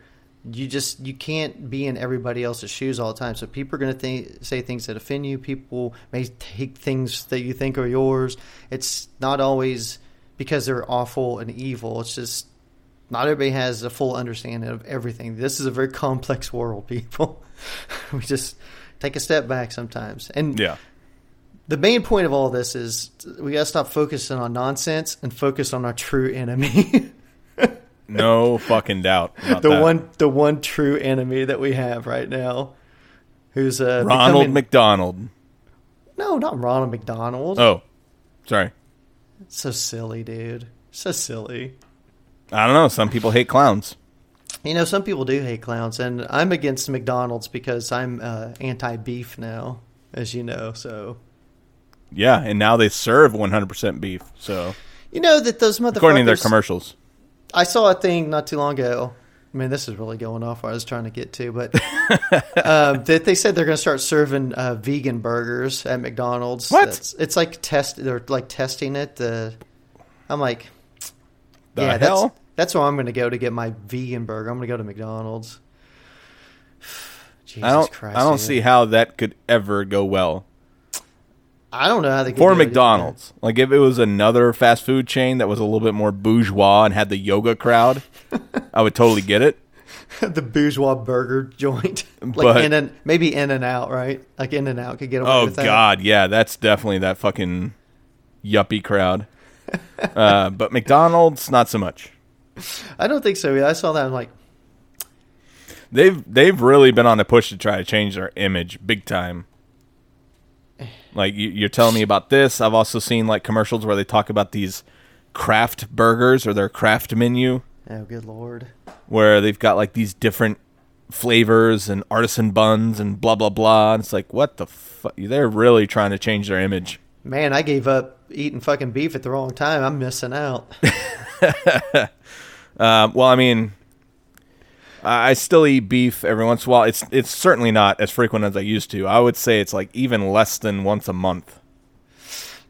you just you can't be in everybody else's shoes all the time. So people are going to th- say things that offend you. People may take things that you think are yours. It's not always because they're awful and evil. It's just not everybody has a full understanding of everything. This is a very complex world, people. we just take a step back sometimes. And
yeah,
the main point of all this is we got to stop focusing on nonsense and focus on our true enemy.
no fucking doubt.
the
that.
one the one true enemy that we have right now who's uh
Ronald
becoming-
McDonald.
No, not Ronald McDonald.
Oh, sorry.
So silly, dude. So silly.
I don't know. Some people hate clowns.
You know, some people do hate clowns, and I'm against McDonald's because I'm uh, anti-beef now, as you know. So
Yeah, and now they serve 100% beef. So
you know that those motherfuckers.
according to their commercials.
I saw a thing not too long ago. I mean, this is really going off where I was trying to get to, but um, that they said they're going to start serving uh, vegan burgers at McDonald's.
What?
That's- it's like test. They're like testing it. Uh, I'm like,
The
yeah,
hell?
that's that's where I'm going to go to get my vegan burger. I'm going to go to McDonald's. Jesus
I don't.
Christ!
I don't
dude.
see how that could ever go well
I don't know how they could
for. McDonald's. Like if it was another fast food chain that was a little bit more bourgeois and had the yoga crowd, I would totally get it.
the bourgeois burger joint, like
But-
in and maybe In and Out, right? Like In and Out could get away
Oh
with that.
God, yeah, that's definitely that fucking yuppie crowd. Uh, but McDonald's, not so much.
I don't think so. I saw that. I'm like,
They've they've really been on a push to try to change their image big time. Like you, you're telling me about this. I've also seen like commercials where they talk about these craft burgers or their craft menu,
oh, good lord.
where they've got like these different flavors and artisan buns and blah blah blah. And it's like, what the fuck? They're really trying to change their image.
Man, I gave up eating fucking beef at the wrong time. I'm missing out.
Um, well, I mean, I still eat beef every once in a while. It's it's certainly not as frequent as I used to. I would say it's like even less than once a month.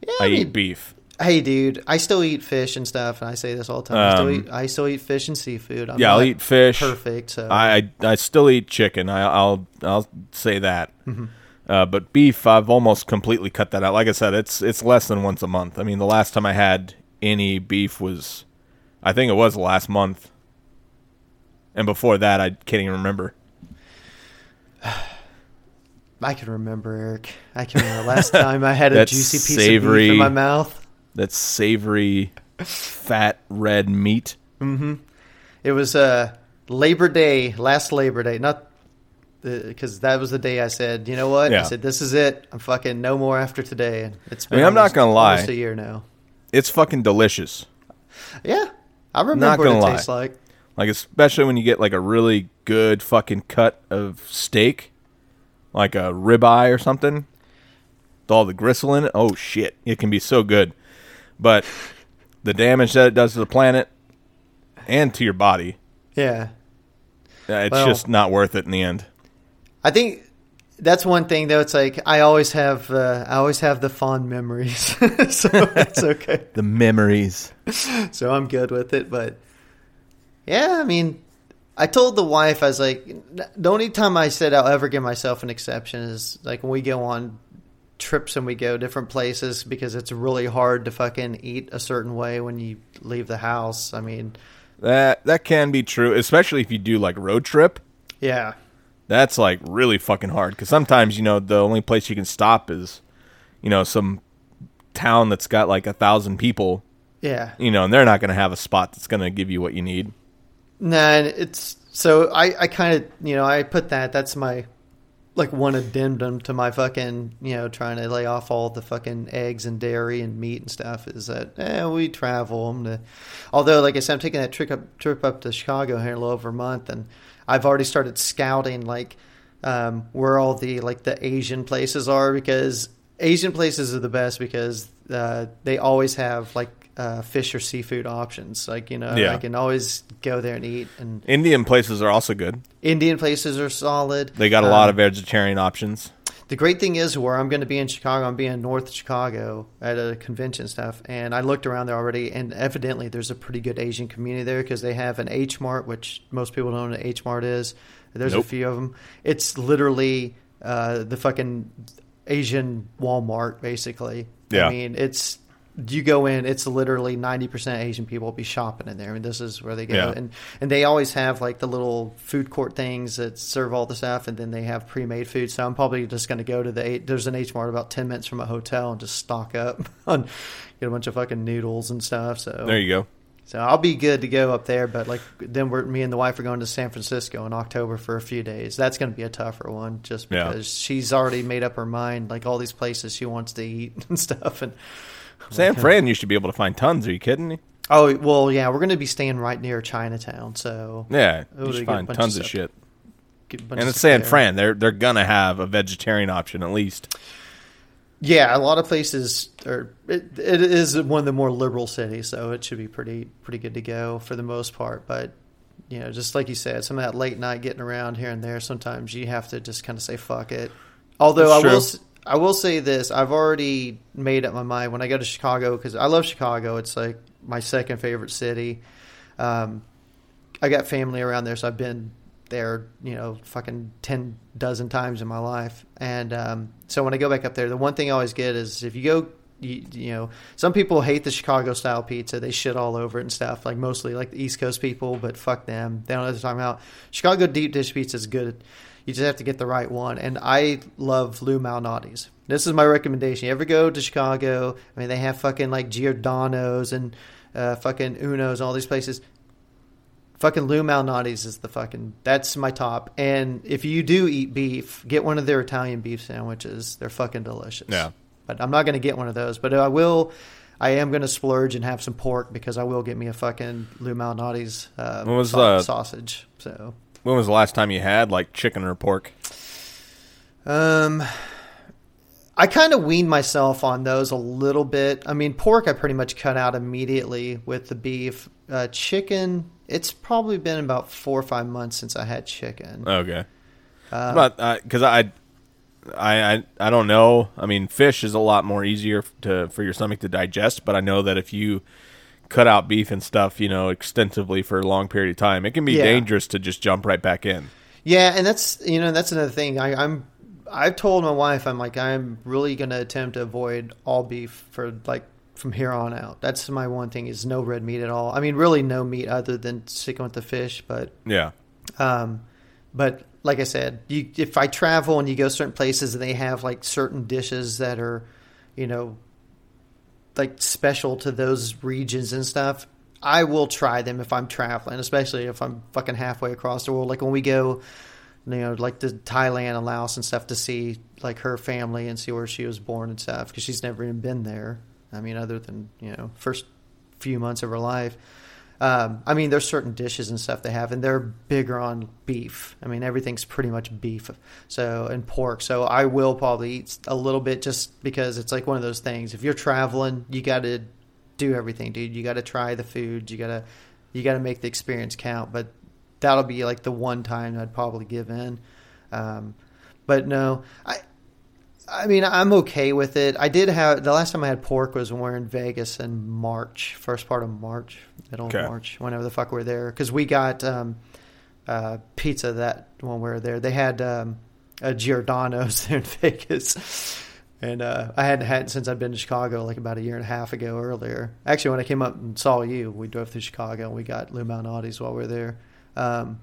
Yeah,
I
I mean,
eat beef.
hey, dude, I still eat fish and stuff, and I say this all the time. I, still
Um,
eat, I still eat fish and seafood. I'm
Yeah, I'll eat fish.
Perfect. So
I, I I still eat chicken. I, I'll I'll say that.
Mm-hmm.
Uh, but beef, I've almost completely cut that out. Like I said, it's it's less than once a month. I mean, the last time I had any beef was. I think it was last month. And before that, I can't even remember.
I can remember, Eric. I can remember last time I had a juicy piece of
savory-
beef in my mouth.
That savory, fat red meat.
It was uh, Labor Day, last Labor Day, not because that was the day I said, you know what? I said, this is it. I'm fucking no more after today. And it's
I
been
mean, I'm not gonna lie.
almost a year now.
It's fucking delicious.
Yeah, I
Not
remember what
gonna
it
lie.
tastes like.
Like especially when you get like a really good fucking cut of steak, like a ribeye or something, with all the gristle in it. Oh shit, it can be so good. But the damage that it does to the planet and to your body,
Yeah,
uh, it's
Well-
just not worth it in the end.
I think that's one thing though. It's like I always have, uh, I always have the fond memories, so it's okay.
The memories.
so I'm good with it. But yeah, I mean, I told the wife, I was like, the only time I said I'll ever give myself an exception is like when we go on trips and we go different places because it's really hard to fucking eat a certain way when you leave the house. I mean,
That that can be true, especially if you do like road trip.
yeah,
That's like really fucking hard because sometimes you know the only place you can stop is, you know, some town that's got like a thousand people.
yeah.
You know, and they're not going to have a spot that's going to give you what you need.
Nah, and it's so I, I kind of you know I put that that's my like one addendum to my fucking you know trying to lay off all the fucking eggs and dairy and meat and stuff is that eh, we travel them to although like I said I'm taking that trip up trip up to Chicago here in a little over a month and I've already started scouting like um, where all the like the Asian places are because Asian places are the best because uh, they always have like uh, fish or seafood options. Like you know,
Yeah.
I can always go there and eat. And
Indian places are also good.
Indian places are solid.
They got a lot
Um,
of vegetarian options.
The great thing is where I'm going to be in Chicago. I'm being in North Chicago at a convention stuff, and I looked around there already, and evidently there's a pretty good Asian community there because they have an H Mart, which most people don't know what H Mart is. There's
Nope.
a few of them. It's literally uh, the fucking Asian Walmart, basically.
Yeah.
I mean, it's you go in, it's literally ninety percent Asian people be shopping in there. I mean, this is where they go,
Yeah.
and and they always have like the little food court things that serve all the stuff, and then they have pre-made food. So I'm probably just going to go to the eight, there's an H Mart about ten minutes from a hotel and just stock up on get a bunch of fucking noodles and stuff. So
There you go.
so I'll be good to go up there, but like then we're me and the wife are going to San Francisco in October for a few days. That's going to be a tougher one, just
Yeah.
because she's already made up her mind, like all these places she wants to eat and stuff. And
San Fran, you should be able to find tons. Are you kidding me?
oh well, yeah, we're going to be staying right near Chinatown, so
Yeah, you should find tons
of
of shit. And it's San
there.
Fran. They're they're gonna have a vegetarian option at least.
Yeah, a lot of places are. It, it is one of the more liberal cities, so it should be pretty pretty good to go for the most part. But you know, just like you said, some of that late night getting around here and there, sometimes you have to just kind of say fuck it. Although
That's
I will,
true.
s- I will say this: I've already made up my mind when I go to Chicago because I love Chicago. It's like my second favorite city. Um, I got family around there, so I've been there, you know, fucking ten dozen times in my life. And um, so when I go back up there, the one thing I always get is if you go, you, you know, some people hate the Chicago style pizza. They shit all over it and stuff. Like mostly like the East Coast people, but fuck them. They don't know what they're talking about. Chicago deep dish pizza is good. You just have to get the right one. And I love Lou Malnati's. This is my recommendation. You ever go to Chicago? I mean, they have fucking like Giordano's and uh, fucking Uno's, all these places. Fucking Lou Malnati's is the fucking that's my top. And if you do eat beef, get one of their Italian beef sandwiches. They're fucking delicious.
Yeah.
But I'm not going to get one of those. But I will. I am going to splurge and have some pork because I will get me a fucking Lou Malnati's uh,
What was, uh,
sausage. So
When was the last time you had like chicken or pork?
Um, I kind of weaned myself on those a little bit. I mean, pork I pretty much cut out immediately with the beef. Uh, chicken, it's probably been about four or five months since I had chicken.
Okay.
Uh,
but because I, I, I, I don't know. I mean, fish is a lot more easier to for your stomach to digest. But I know that if you cut out beef and stuff, you know, extensively for a long period of time, it can be
Yeah.
dangerous to just jump right back in.
Yeah, and that's you know that's another thing. I, I'm I've told my wife I'm like I'm really gonna attempt to avoid all beef for like from here on out. That's my one thing is no red meat at all. I mean, really no meat other than sticking with the fish. But
Yeah.
um, but like I said, you, if I travel and you go certain places and they have like certain dishes that are, you know, like special to those regions and stuff, I will try them if I'm traveling, especially if I'm fucking halfway across the world. Like when we go, you know, like to Thailand and Laos and stuff to see like her family and see where she was born and stuff because she's never even been there. I mean, other than you know, first few months of her life. Um, I mean, there's certain dishes and stuff they have, and they're bigger on beef. I mean, everything's pretty much beef, so and pork. So I will probably eat a little bit just because it's like one of those things. If you're traveling, you got to do everything, dude. You got to try the food. You gotta you got to make the experience count. But that'll be like the one time I'd probably give in. Um, but no, I I mean, I'm okay with it. I did have the last time I had pork was when we were in Vegas in March, first part of March, middle
Okay.
of March, whenever the fuck we are there, because we got um, uh, pizza that when we were there. They had um, a Giordano's there in Vegas, and uh, I hadn't had it since I'd been to Chicago like about a year and a half ago earlier. Actually, when I came up and saw you, we drove through Chicago and we got Lou Malnati's while we were there. Um,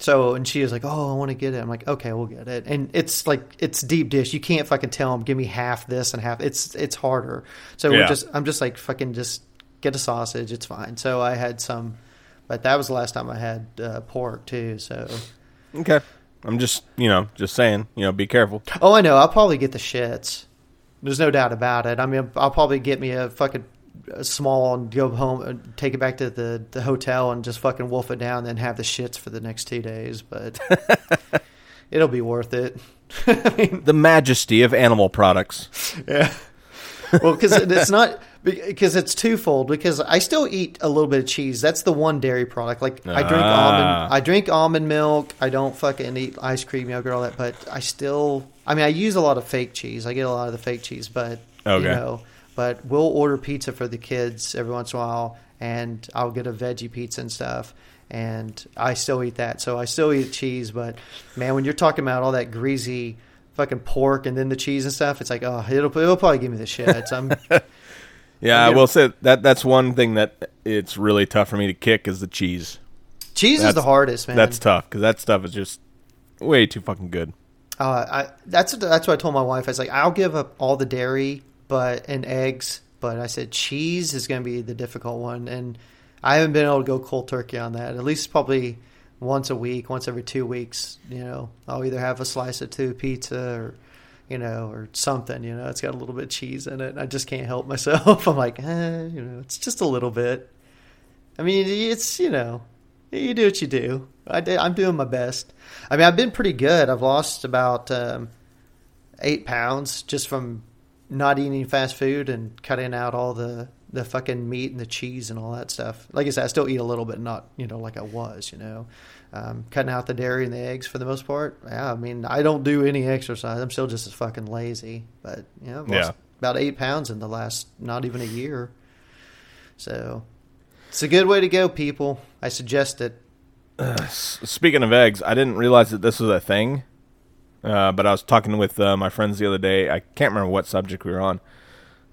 so and she was like, "Oh, I want to get it." I'm like, "Okay, we'll get it." And it's like it's deep dish. You can't fucking tell them, "Give me half this and half." It's it's harder. So we're
Yeah.
just I'm just like fucking just get a sausage. It's fine. So I had some, but that was the last time I had uh, pork too. So
Okay. I'm just, you know, just saying, you know, be careful.
oh, I know. I'll probably get the shits. There's no doubt about it. I mean, I'll probably get me a fucking small and go home and take it back to the, the hotel and just fucking wolf it down, and then have the shits for the next two days. But it'll be worth it. I mean,
The majesty of animal products.
yeah. Well, because it's not because it's twofold. Because I still eat a little bit of cheese. That's the one dairy product. Like I drink
Ah.
almond. I drink almond milk. I don't fucking eat ice cream, yogurt, all that. But I still. I mean, I use a lot of fake cheese. I get a lot of the fake cheese, but
Okay.
you know. But we'll order pizza for the kids every once in a while, and I'll get a veggie pizza and stuff. And I still eat that. So I still eat cheese, but man, when you're talking about all that greasy fucking pork and then the cheese and stuff, it's like, oh, it'll, it'll probably give me the shits. I'm
Yeah, I will say that that's one thing that it's really tough for me to kick is the cheese.
cheese is the hardest, man.
That's tough because that stuff is just way too fucking good.
uh, I that's that's what I told my wife. I was like, I'll give up all the dairy, but and eggs, but I said cheese is going to be the difficult one, and I haven't been able to go cold turkey on that. At least probably once a week, once every two weeks. You know, I'll either have a slice of two pizza or. You know, or something. You know, it's got a little bit of cheese in it. I just can't help myself. I'm like, eh, you know, it's just a little bit. I mean, it's you know, you do what you do. I did, I'm doing my best. I mean, I've been pretty good. I've lost about um, eight pounds just from not eating fast food and cutting out all the the fucking meat and the cheese and all that stuff. Like I said, I still eat a little bit, not you know like I was. You know, um, cutting out the dairy and the eggs for the most part. Yeah, I mean, I don't do any exercise. I'm still just as fucking lazy. But yeah, I've lost
Yeah.
about eight pounds in the last not even a year. So it's a good way to go, people. I suggest it.
S- Speaking of eggs, I didn't realize that this was a thing. Uh, but I was talking with uh, my friends the other day. I can't remember what subject we were on.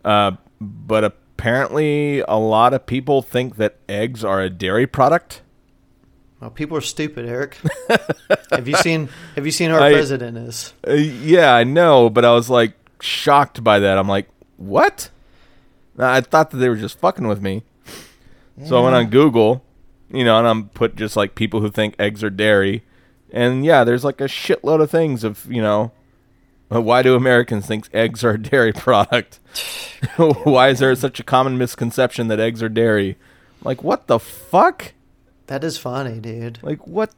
Uh, but apparently, a lot of people think that eggs are a dairy product.
Well, people are stupid, Eric. have you seen Have you seen who our
I-
president is?
Uh, yeah, I know, but I was like shocked by that. I'm like, what? I thought that they were just fucking with me. So I went on Google, you know, and I'm put just like people who think eggs are dairy, and yeah, there's like a shitload of things of you know, uh, why do Americans think eggs are a dairy product? why is there such a common misconception that eggs are dairy? Like what the fuck?
That is funny, dude.
Like what?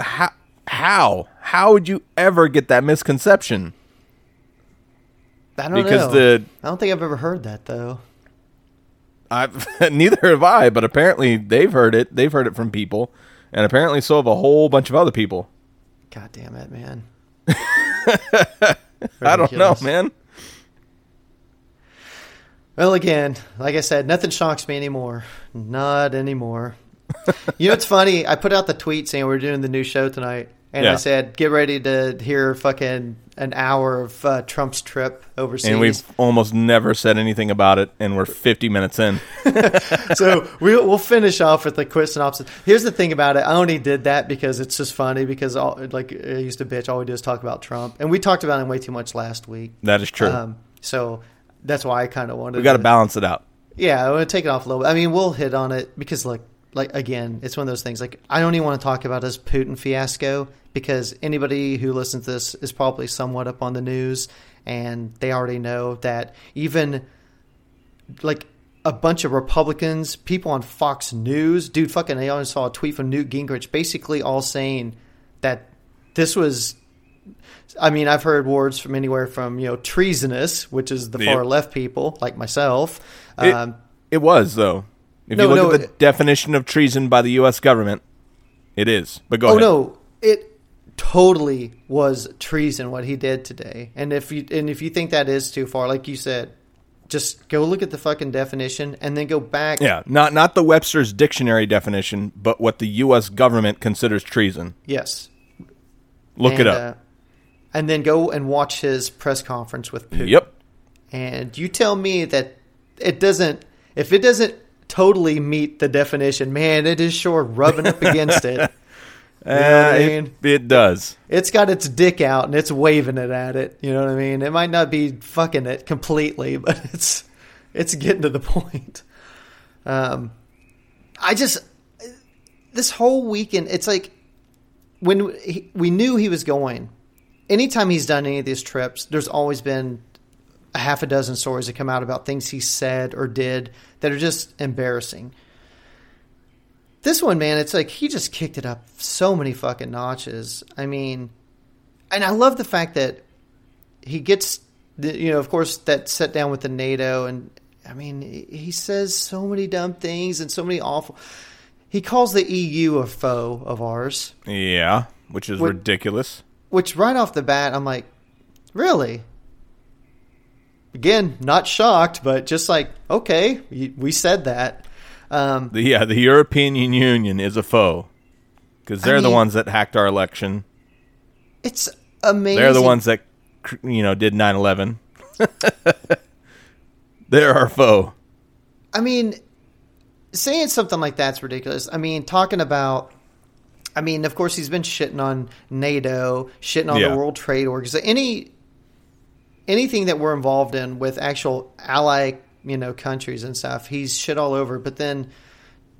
How? How? How would you ever get that misconception?
I don't
Because
know.
the
I don't think I've ever heard that though.
I've neither have I, but apparently they've heard it. They've heard it from people, and apparently so have a whole bunch of other people.
God damn it, man.
I don't know, man.
Well, again, like I said, nothing shocks me anymore. Not anymore. you know, it's funny. I put out the tweet saying we're doing the new show tonight, and I said, "Get ready to hear fucking an hour of uh, Trump's trip overseas."
And we've almost never said anything about it, and we're 50 minutes in.
so we'll, we'll finish off with the quick synopsis. Here's the thing about it. I only did that because it's just funny because all, like I used to bitch. All we do is talk about Trump, and we talked about him way too much last week.
That is true.
Um, so that's why I kind of wanted.
we got to balance it out.
Yeah, I want to take it off a little bit. I mean, we'll hit on it because, like, like again, it's one of those things. Like, I don't even want to talk about this Putin fiasco because anybody who listens to this is probably somewhat up on the news, and they already know that even like a bunch of Republicans, people on Fox News, dude, fucking, I only saw a tweet from Newt Gingrich, basically all saying that this was. I mean, I've heard words from anywhere from you know treasonous, which is the
Yep.
far left people like myself.
It,
Um,
it was, though. If
No,
you look
no,
at the
it-
definition of treason by the U.S. government, it is. But go
oh
ahead.
no, it totally was treason what he did today. And if you and if you think that is too far, like you said, just go look at the fucking definition and then go back.
Yeah, not not the Webster's dictionary definition, but what the U.S. government considers treason.
Yes.
Look it up.
uh, and then go and watch his press conference with Putin.
yep.
And you tell me that it doesn't. If it doesn't totally meet the definition, man, it is sure rubbing up against it. You know
Uh,
I
it-
mean?
it, does.
it's got its dick out and it's waving it at it. You know what I mean? It might not be fucking it completely, but it's it's getting to the point. Um, I just this whole weekend, it's like when he, we knew he was going. Anytime he's done any of these trips, there's always been a half a dozen stories that come out about things he said or did that are just embarrassing. This one, man, it's like he just kicked it up so many fucking notches. I mean, and I love the fact that he gets, the, you know, of course, that set down with the NATO, and I mean, he says so many dumb things and so many awful. He calls the EU a foe of ours,
Yeah, which is
What-
ridiculous.
which right off the bat, I'm like, really? Again, not shocked, but just like, okay, we said that. Um,
The, yeah, the European Union is a foe because they're the
mean-
ones that hacked our election.
it's amazing.
They're the ones that you know did 9/11. they're our foe.
I mean, saying something like that's ridiculous. I mean, talking about. I mean, of course, he's been shitting on NATO, shitting on
Yeah.
the World Trade Organization, any anything that we're involved in with actual ally, you know, countries and stuff. He's shit all over. But then,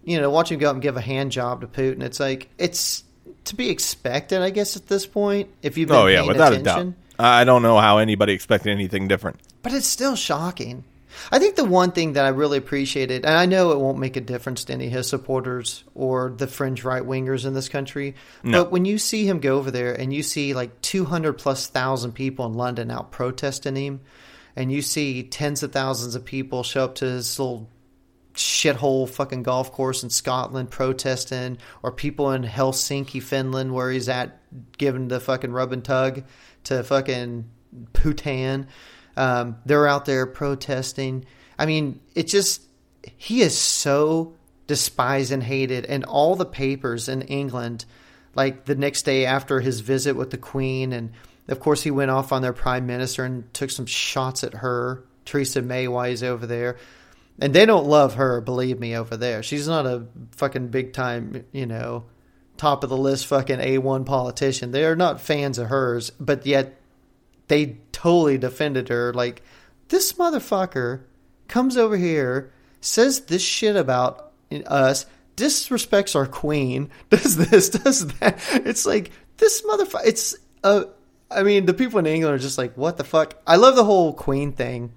you know, watch him go up and give a hand job to Putin. It's like it's to be expected, I guess, at this point. If you've been
Oh yeah,
paying
without
attention.
a doubt. I don't know how anybody expected anything different.
But it's still shocking. I think the one thing that I really appreciated, and I know it won't make a difference to any of his supporters or the fringe right wingers in this country,
No.
but when you see him go over there and you see like 200 plus thousand people in London out protesting him, and you see tens of thousands of people show up to his little shithole fucking golf course in Scotland protesting, or people in Helsinki, Finland, where he's at giving the fucking rub and tug to fucking Putin. Um, they're out there protesting. I mean, it just he is so despised and hated, and all the papers in England, like the next day after his visit with the Queen, and of course he went off on their prime minister and took some shots at her, Theresa May, while he's over there. And they don't love her, believe me, over there. She's not a fucking big time, you know, top of the list fucking A1 politician. They are not fans of hers, but yet they totally defended her. Like, this motherfucker comes over here, says this shit about us, disrespects our queen, does this, does that. It's like, this motherfucker, it's, uh, I mean, the people in England are just like, what the fuck? I love the whole queen thing.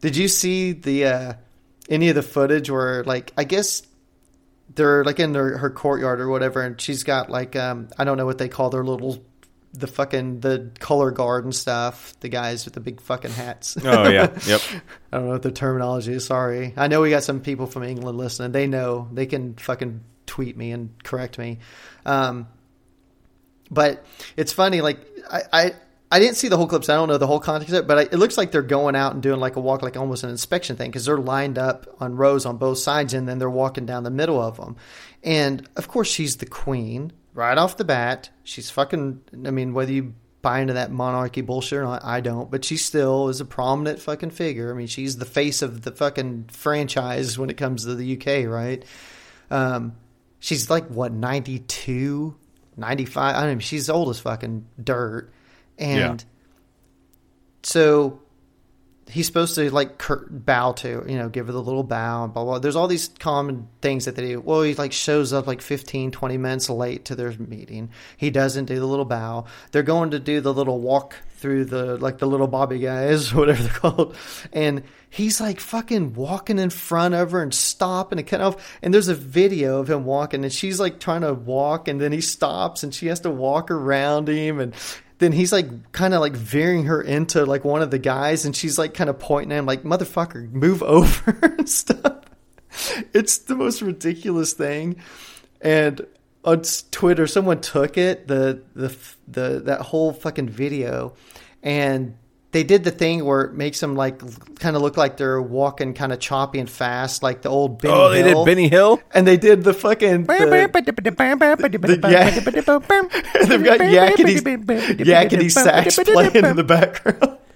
Did you see the, uh, any of the footage where, like, I guess they're like in her, her courtyard or whatever, and she's got like, um, I don't know what they call their little the fucking the color guard and stuff. The guys with the big fucking hats.
Oh yeah, yep.
I don't know what the terminology is. Sorry. I know we got some people from England listening. They know. They can fucking tweet me and correct me. Um, but it's funny. Like I, I, I didn't see the whole clips. I don't know the whole context of it, but I, it looks like they're going out and doing like a walk, like almost an inspection thing, because they're lined up on rows on both sides, and then they're walking down the middle of them. And of course, she's the queen. Right off the bat, she's fucking. I mean, whether you buy into that monarchy bullshit or not, I don't. But she still is a prominent fucking figure. I mean, she's the face of the fucking franchise when it comes to the UK, right? Um, she's like what 92, 95. I mean, she's old as fucking dirt, and
Yeah.
so he's supposed to like bow to, you know, give her the little bow and blah, blah. There's all these common things that they do. Well, he like shows up like 15, 20 minutes late to their meeting. He doesn't do the little bow. They're going to do the little walk through the, like the little Bobby guys, whatever they're called. And he's like fucking walking in front of her and stopping and cut off. And there's a video of him walking and she's like trying to walk and then he stops and she has to walk around him and, then he's like kind of like veering her into like one of the guys and she's like kind of pointing at him like motherfucker move over and stuff. It's the most ridiculous thing. And on twitter someone took it the the the that whole fucking video and they did the thing where it makes them like kind of look like they're walking kind of choppy and fast like the old Benny
Oh, they
Hill.
did Benny Hill.
and they did the fucking the- They've got yakety, yakety sax playing in the background.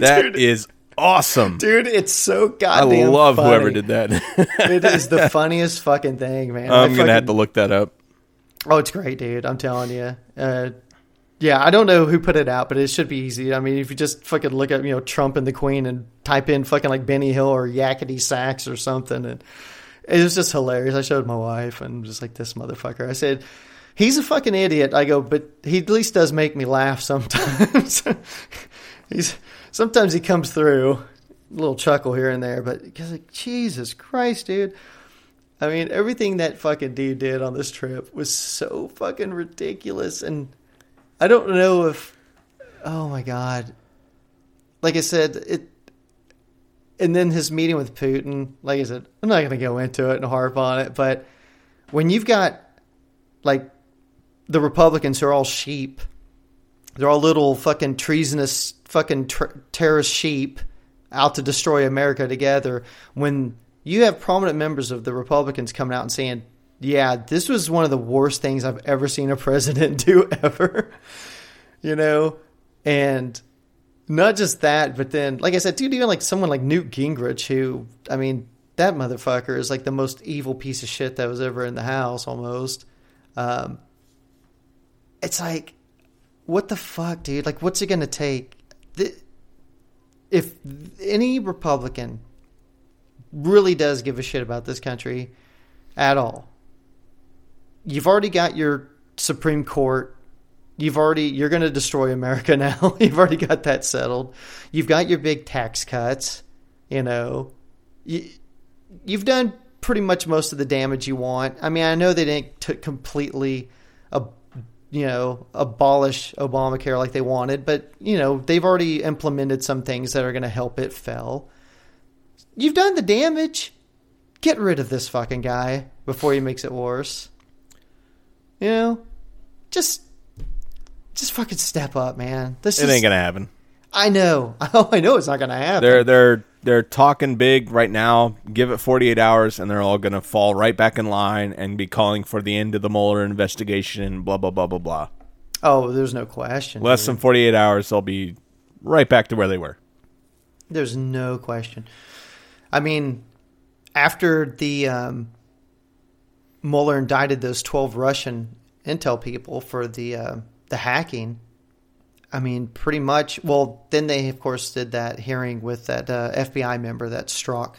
That is awesome.
Dude, it's so goddamn.
I love
funny.
whoever did that.
It is the funniest fucking thing, man. I
I'm gonna have to look that up.
Oh, it's great, dude. I'm telling you. Uh, yeah, I don't know who put it out, but it should be easy. I mean, if you just fucking look up, you know, Trump and the Queen and type in fucking like Benny Hill or Yakety Sax or something, and it was just hilarious. I showed my wife and just like this motherfucker. I said, "He's a fucking idiot." I go, but he at least does make me laugh sometimes. He's sometimes he comes through, a little chuckle here and there, but because like Jesus Christ, dude. I mean, everything that fucking dude did on this trip was so fucking ridiculous. And I don't know if, oh my God. Like I said, it, and then his meeting with Putin, like I said, I'm not going to go into it and harp on it, but when you've got like the Republicans are all sheep, they're all little fucking treasonous fucking ter- terrorist sheep out to destroy America together. When you have prominent members of the Republicans coming out and saying, "Yeah, this was one of the worst things I've ever seen a president do ever," you know, and not just that, but then, like I said, dude, even like someone like Newt Gingrich, who, I mean, that motherfucker is like the most evil piece of shit that was ever in the house, almost. Um, it's like, what the fuck, dude? Like, what's it going to take? If any Republican really does give a shit about this country at all, you've already got your Supreme Court. You've already you're going to destroy America now. you've already got that settled. You've got your big tax cuts. You know, you, you've done pretty much most of the damage you want. I mean, I know they didn't t- completely, you know, abolish Obamacare like they wanted, but you know they've already implemented some things that are going to help it fail. You've done the damage. Get rid of this fucking guy before he makes it worse. You know, just, just fucking step up, man. This
It ain't gonna happen.
I know. Oh, I know it's not going to happen.
They're they're they're talking big right now. Give it 48 hours, and they're all gonna fall right back in line and be calling for the end of the Mueller investigation. Blah blah blah blah blah.
oh, there's no question.
Less
dude.
than 48 hours, they'll be right back to where they were.
There's no question. I mean, after the um, Mueller indicted those 12 Russian intel people for the uh, the hacking, I mean, pretty much. Well, then they of course did that hearing with that uh, FBI member, that Strzok,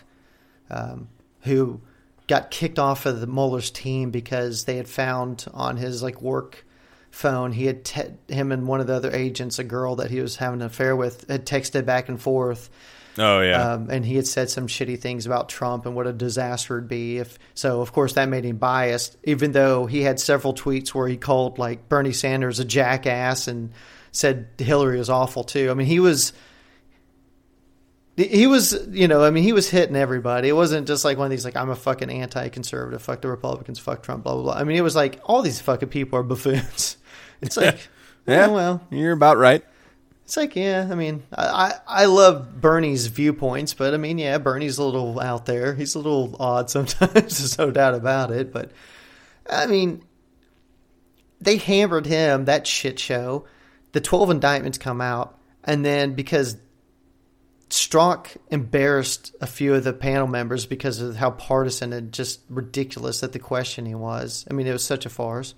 um, who got kicked off of the Mueller's team because they had found on his like work phone he had te- him and one of the other agents, a girl that he was having an affair with, had texted back and forth.
Oh yeah.
Um, and he had said some shitty things about Trump and what a disaster it'd be if. So of course that made him biased, even though he had several tweets where he called like Bernie Sanders a jackass and said Hillary was awful too. I mean, he was. He was, you know, I mean, he was hitting everybody. It wasn't just like one of these, like, I'm a fucking anti-conservative, fuck the Republicans, fuck Trump, blah blah blah. I mean, it was like all these fucking people are buffoons. It's like,
yeah.
oh, well,
You're about right.
It's like, yeah, I mean, I, I, love Bernie's viewpoints, but I mean, yeah, Bernie's a little out there. He's a little odd sometimes, there's no doubt about it. But I mean, they hammered him that shit show. The twelve indictments come out, and then because Strzok embarrassed a few of the panel members because of how partisan and just ridiculous that the questioning was. I mean, it was such a farce.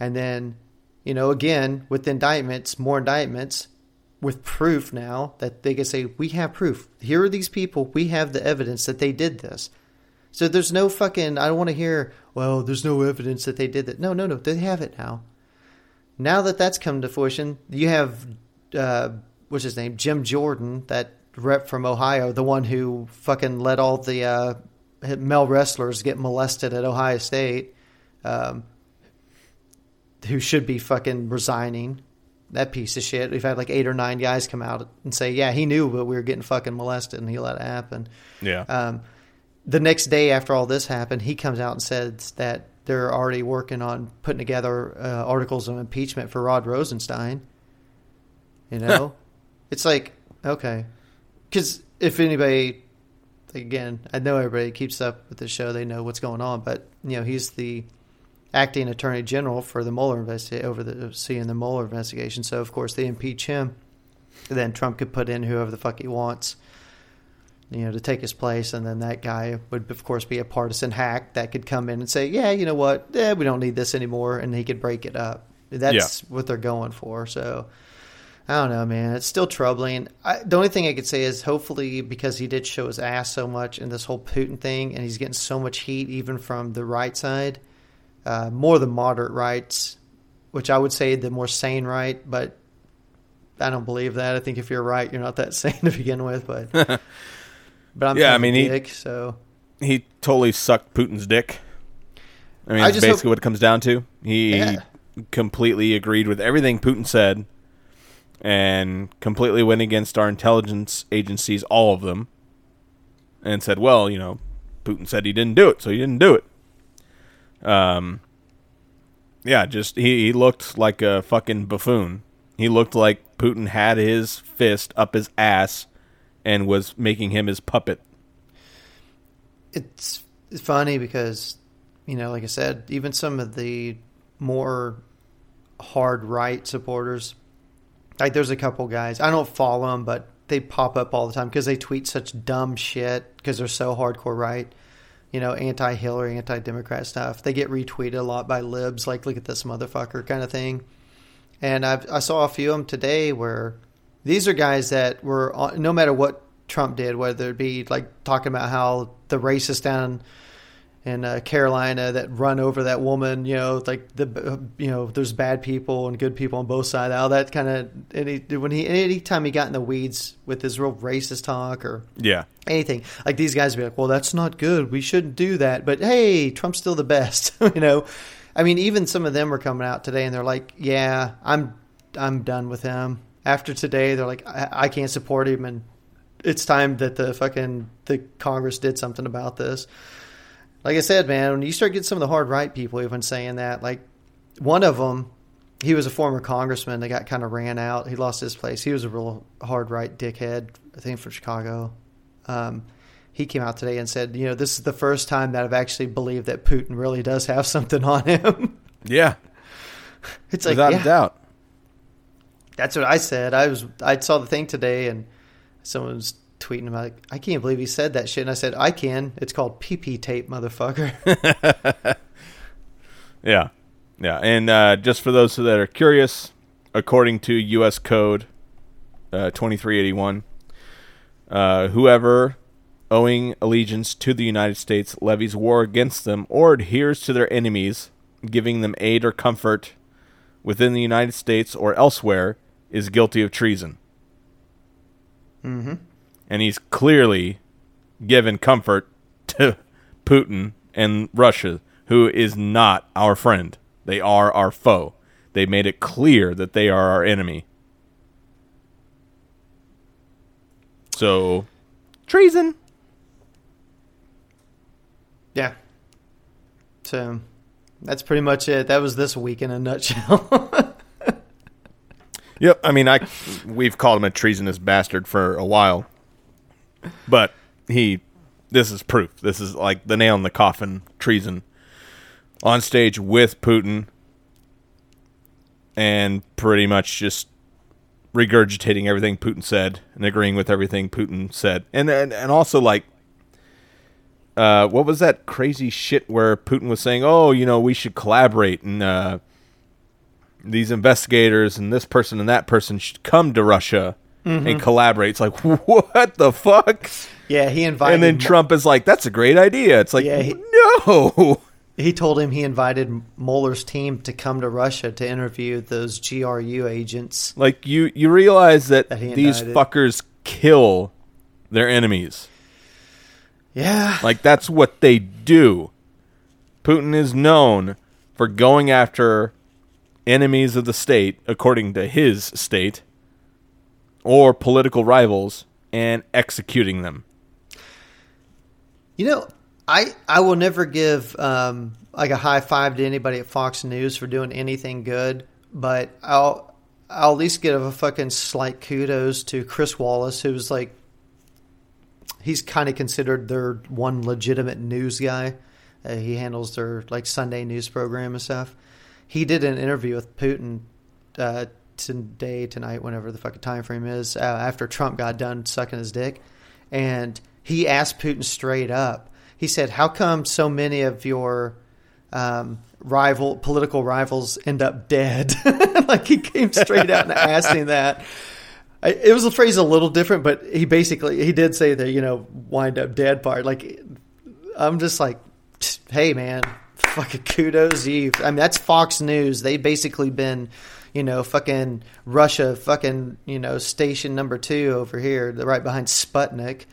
And then, you know, again with indictments, more indictments with proof now that they can say we have proof. Here are these people. We have the evidence that they did this. So there's no fucking. I don't want to hear. Well, there's no evidence that they did that. No, no, no. They have it now. Now that that's come to fruition, you have uh, what's his name, Jim Jordan, that rep from Ohio, the one who fucking let all the uh, male wrestlers get molested at Ohio State, um, who should be fucking resigning. That piece of shit. We've had like eight or nine guys come out and say, "Yeah, he knew, but we were getting fucking molested, and he let it happen."
Yeah.
Um, the next day after all this happened, he comes out and says that they're already working on putting together uh, articles of impeachment for Rod Rosenstein. You know, it's like okay, because if anybody, again, I know everybody keeps up with the show, they know what's going on, but you know, he's the acting attorney general for the Mueller investigation over the seeing the Mueller investigation. So of course they impeach him. Then Trump could put in whoever the fuck he wants you know, to take his place, and then that guy would, of course, be a partisan hack that could come in and say, "Yeah, you know what? Eh, we don't need this anymore," and he could break it up. That's what they're going for. So, I don't know, man. It's still troubling. I, the only thing I could say is, hopefully, because he did show his ass so much in this whole Putin thing, and he's getting so much heat even from the right side, uh, more the moderate rights, which I would say the more sane right, but. I don't believe that. I think if you're right, you're not that sane to begin with. But but I'm
Yeah, I mean,
a
he-
so
he totally sucked Putin's dick. I mean,
I
that's basically
hope-
what it comes down to. He
Yeah.
completely agreed with everything Putin said and completely went against our intelligence agencies, all of them, and said, well, you know, Putin said he didn't do it, so he didn't do it. Um, yeah, just he, he looked like a fucking buffoon. He looked like Putin had his fist up his ass and was making him his puppet.
it's it's funny because you know, like I said, even some of the more hard right supporters, like there's a couple guys I don't follow them, but they pop up all the time because they tweet such dumb shit because they're so hardcore right. You know, anti-Hillary, anti-Democrat stuff. They get retweeted a lot by libs, like "look at this motherfucker" kind of thing. And I've, I saw a few of them today where these are guys that were uh, no matter what Trump did, whether it be like talking about how the racists down in uh, Carolina that run over that woman, you know, like the you know, there's bad people and good people on both sides. All that kind of any when he anytime he got in the weeds with his real racist talk or
Yeah.
anything like these guys would be like, well, that's not good. We shouldn't do that. But hey, Trump's still the best, you know. I mean, even some of them are coming out today and they're like, yeah, I'm I'm done with him. After today, they're like, I, I can't support him, and it's time that the fucking the Congress did something about this. Like I said, man, when you start getting some of the hard right people even saying that, like one of them, he was a former congressman that got kind of ran out. He lost his place. He was a real hard right dickhead, I think from Chicago. Um, he came out today and said, you know, this is the first time that I've actually believed that Putin really does have something on him.
Yeah.
it's like,
Without
yeah,
a doubt.
that's what I said. I was, I saw the thing today and someone was tweeting about, like, I can't believe he said that shit. And I said, I can. It's called PP tape, motherfucker.
Yeah. Yeah. And uh, just for those that are curious, according to U.S. Code uh, 2381, uh, whoever owing allegiance to the United States levies war against them or adheres to their enemies, giving them aid or comfort within the United States or elsewhere, is guilty of treason.
mm-hmm.
And he's clearly given comfort to Putin and Russia, who is not our friend. They are our foe. They made it clear that they are our enemy. So, treason.
Yeah. So that's pretty much it. That was this week in a nutshell.
Yep. I mean, I we've called him a treasonous bastard for a while, but he. This is proof. This is like the nail in the coffin. Treason. On stage with Putin, and pretty much just regurgitating everything Putin said and agreeing with everything Putin said. And and, and also like uh, what was that crazy shit where Putin was saying, "Oh, you know, we should collaborate and uh, these investigators and this person and that person should come to Russia and mm-hmm. collaborate." It's like, what the fuck?
Yeah, he invited.
And then Trump is like, "That's a great idea." It's like,
Yeah, he-
no.
He told him he invited Mueller's team to come to Russia to interview those GRU agents.
Like you, you realize that,
That
these fuckers kill their enemies.
Yeah,
Like that's what they do. Putin is known for going after enemies of the state, according to his state, or political rivals, and executing them.
You know, I I will never give um, like a high five to anybody at Fox News for doing anything good, but I'll I'll at least give a fucking slight kudos to Chris Wallace, who's like he's kind of considered their one legitimate news guy. Uh, he handles their like Sunday news program and stuff. He did an interview with Putin uh, today, tonight, whenever the fucking time frame is, uh, after Trump got done sucking his dick, and he asked Putin straight up. He said, "How come so many of your um, rival political rivals end up dead?" like he came straight out and asked him that. I, it was a phrase a little different, but he basically he did say the you know wind up dead part. Like I'm just like, hey man, fucking kudos you. I mean that's Fox News. They basically been, you know, fucking Russia, fucking you know station number two over here, the right behind Sputnik,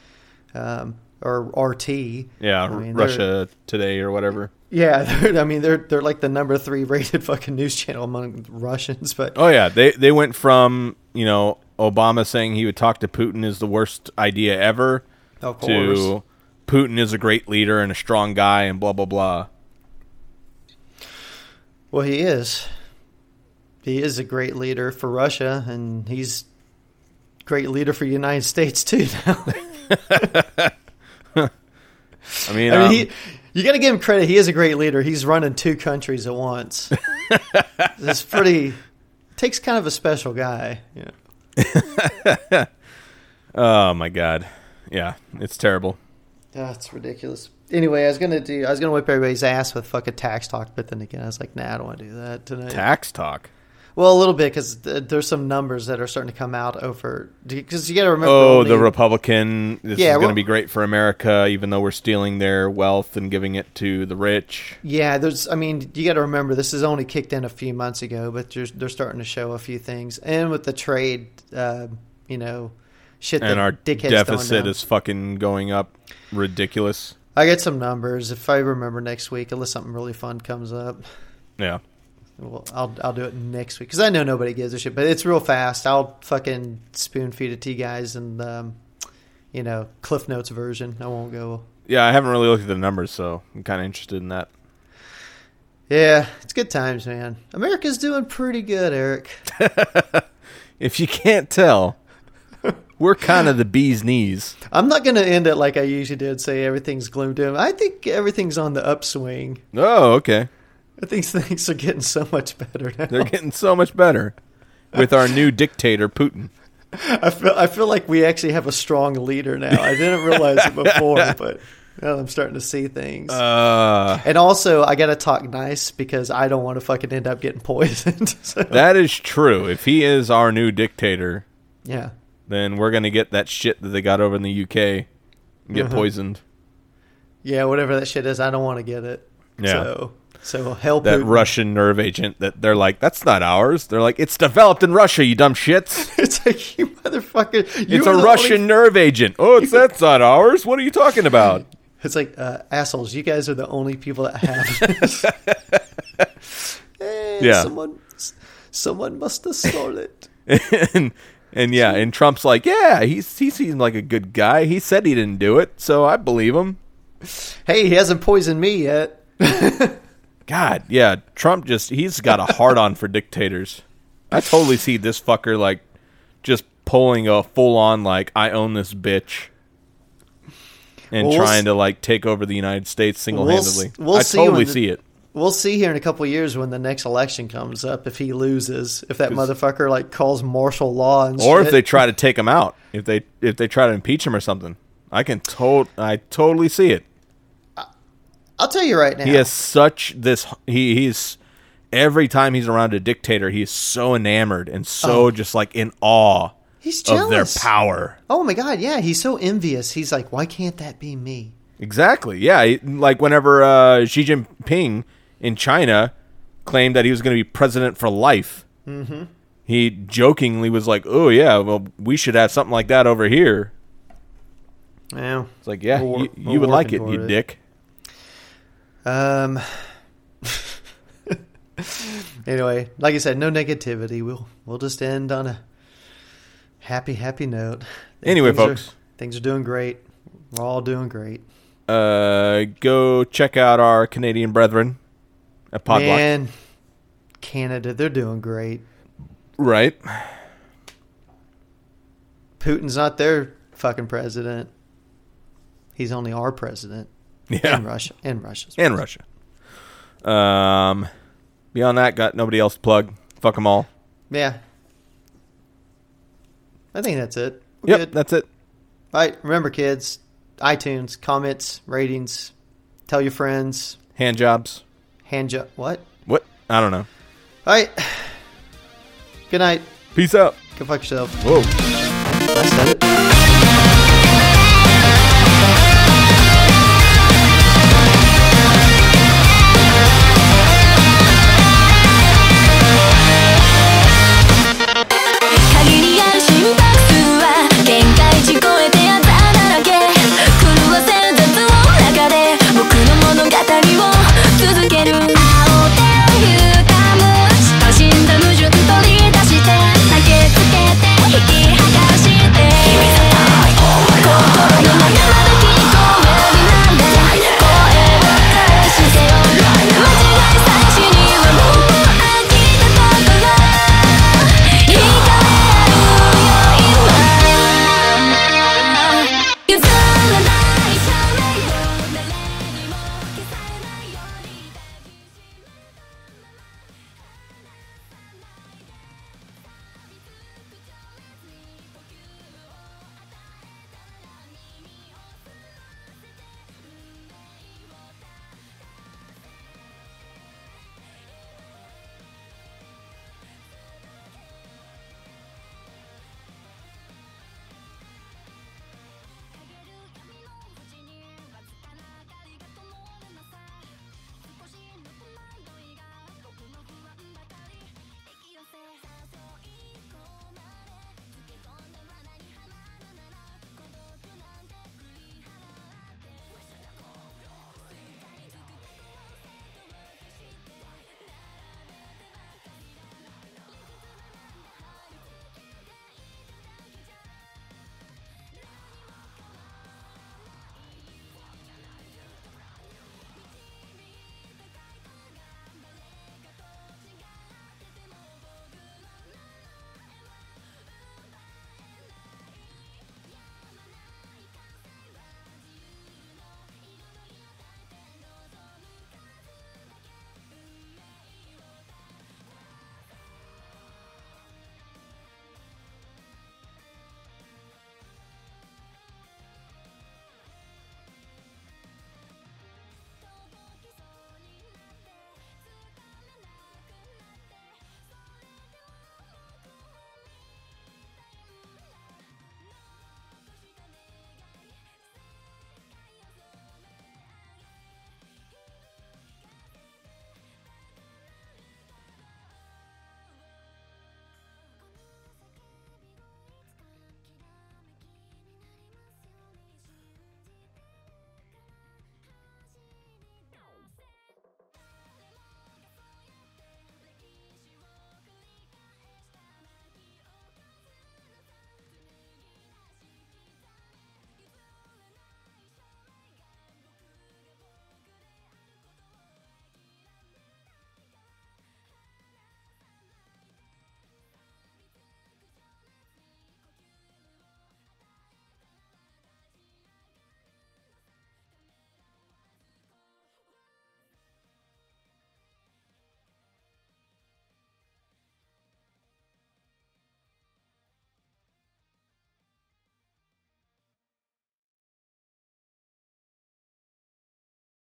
um, or RT.
Yeah,
I mean,
Russia Today or whatever.
Yeah, I mean they're they're like the number three rated fucking news channel among Russians, but
Oh yeah, they they went from you know Obama saying he would talk to Putin is the worst idea ever
of
to Putin is a great leader and a strong guy and blah blah blah.
Well, he is. He is a great leader for Russia, and he's a great leader for the United States too. Now,
I mean,
I
um,
mean, he, you got to give him credit. He is a great leader. He's running two countries at once. it's pretty. Takes kind of a special guy. Yeah.
oh my god, yeah, it's terrible.
That's ridiculous. Anyway, I was gonna do. I was gonna whip everybody's ass with fucking tax talk, but then again, I was like, nah, I don't want to do that tonight.
Tax talk.
Well, a little bit because th- there's some numbers that are starting to come out over. Because you got to remember.
Oh,
only-
the Republican. This
Yeah,
is going to be great for America, even though we're stealing their wealth and giving it to the rich.
Yeah, there's. I mean, you got to remember this is only kicked in a few months ago, but they're, they're starting to show a few things, and with the trade, uh, you know, shit.
And our
dickheads
deficit is fucking going up ridiculous.
I get some numbers if I remember next week, unless something really fun comes up.
Yeah.
Well, I'll I'll do it next week because I know nobody gives a shit, but it's real fast. I'll fucking spoon feed it to you guys and um, you know, Cliff Notes version. I won't go.
Yeah, I haven't really looked at the numbers, so I'm kind of interested in that.
Yeah, it's good times, man. America's doing pretty good, Eric.
If you can't tell, we're kind of the bee's knees.
I'm not going to end it like I usually did, say everything's gloom doom. I think everything's on the upswing.
Oh, okay.
I think things are getting so much better now.
They're getting so much better with our new dictator, Putin.
I feel I feel like we actually have a strong leader now. I didn't realize it before, but now I'm starting to see things.
Uh,
and also, I got to talk nice because I don't want to fucking end up getting poisoned. So,
that is true. If he is our new dictator,
yeah.
then we're gonna get that shit that they got over in the UK and get
Uh-huh.
poisoned.
Yeah, whatever that shit is, I don't want to get it.
Yeah.
So, so help
That
Putin.
Russian nerve agent that they're like, that's not ours. They're like, it's developed in Russia, you dumb shits.
It's like you motherfucker. You
It's a Russian
only-
nerve agent. Oh, it's that's not ours. What are you talking about?
It's like uh, assholes. You guys are the only people that have hey,
Yeah.
Someone, someone must have stole it.
and and yeah, and Trump's like, yeah, he's he seemed like a good guy. He said he didn't do it, so I believe him.
Hey, he hasn't poisoned me yet.
God, yeah, Trump just he's got a hard on for dictators. I totally see this fucker like just pulling a full on like I own this bitch. And
Well, we'll
trying to like take over the United States single handedly.
we'll
I
see
totally
the-
see it.
we'll see here in a couple years when the next election comes up if he loses, if that motherfucker like calls martial law and
or if they try to take him out, if they if they try to impeach him or something. I can to- I totally see it.
I'll tell you right now.
He has such this he he's every time he's around a dictator, he's so enamored and so just like in awe
He's jealous.
of their power.
Oh my god, yeah, he's so envious. He's like, why can't that be me?
Exactly. Yeah. Like whenever uh, Xi Jinping in China claimed that he was going to be president for life, mm-hmm. he jokingly was like, "Oh yeah, well we should have something like that over here."
Yeah.
It's like, yeah, you, you would like it, you
it.
dick.
Um. anyway, like I said, no negativity. We'll we'll just end on a happy, happy note.
Anyway,
Things are-
folks.
things are doing great. We're all doing great.
Uh, go check out our Canadian brethren at Podblock.
Man, Canada, they're doing great.
Right.
Putin's not their fucking president. He's only our president.
Yeah.
And Russia. And Russia.
and Russia. Um, beyond that, got nobody else to plug. Fuck them all.
Yeah. I think that's it. We're
Yep,
good.
that's it.
All right. Remember, kids, iTunes, comments, ratings, tell your friends,
Hand jobs.
hand job. What?
What? I don't know.
All right. Good night.
Peace out.
Go fuck yourself.
Whoa.
I said it.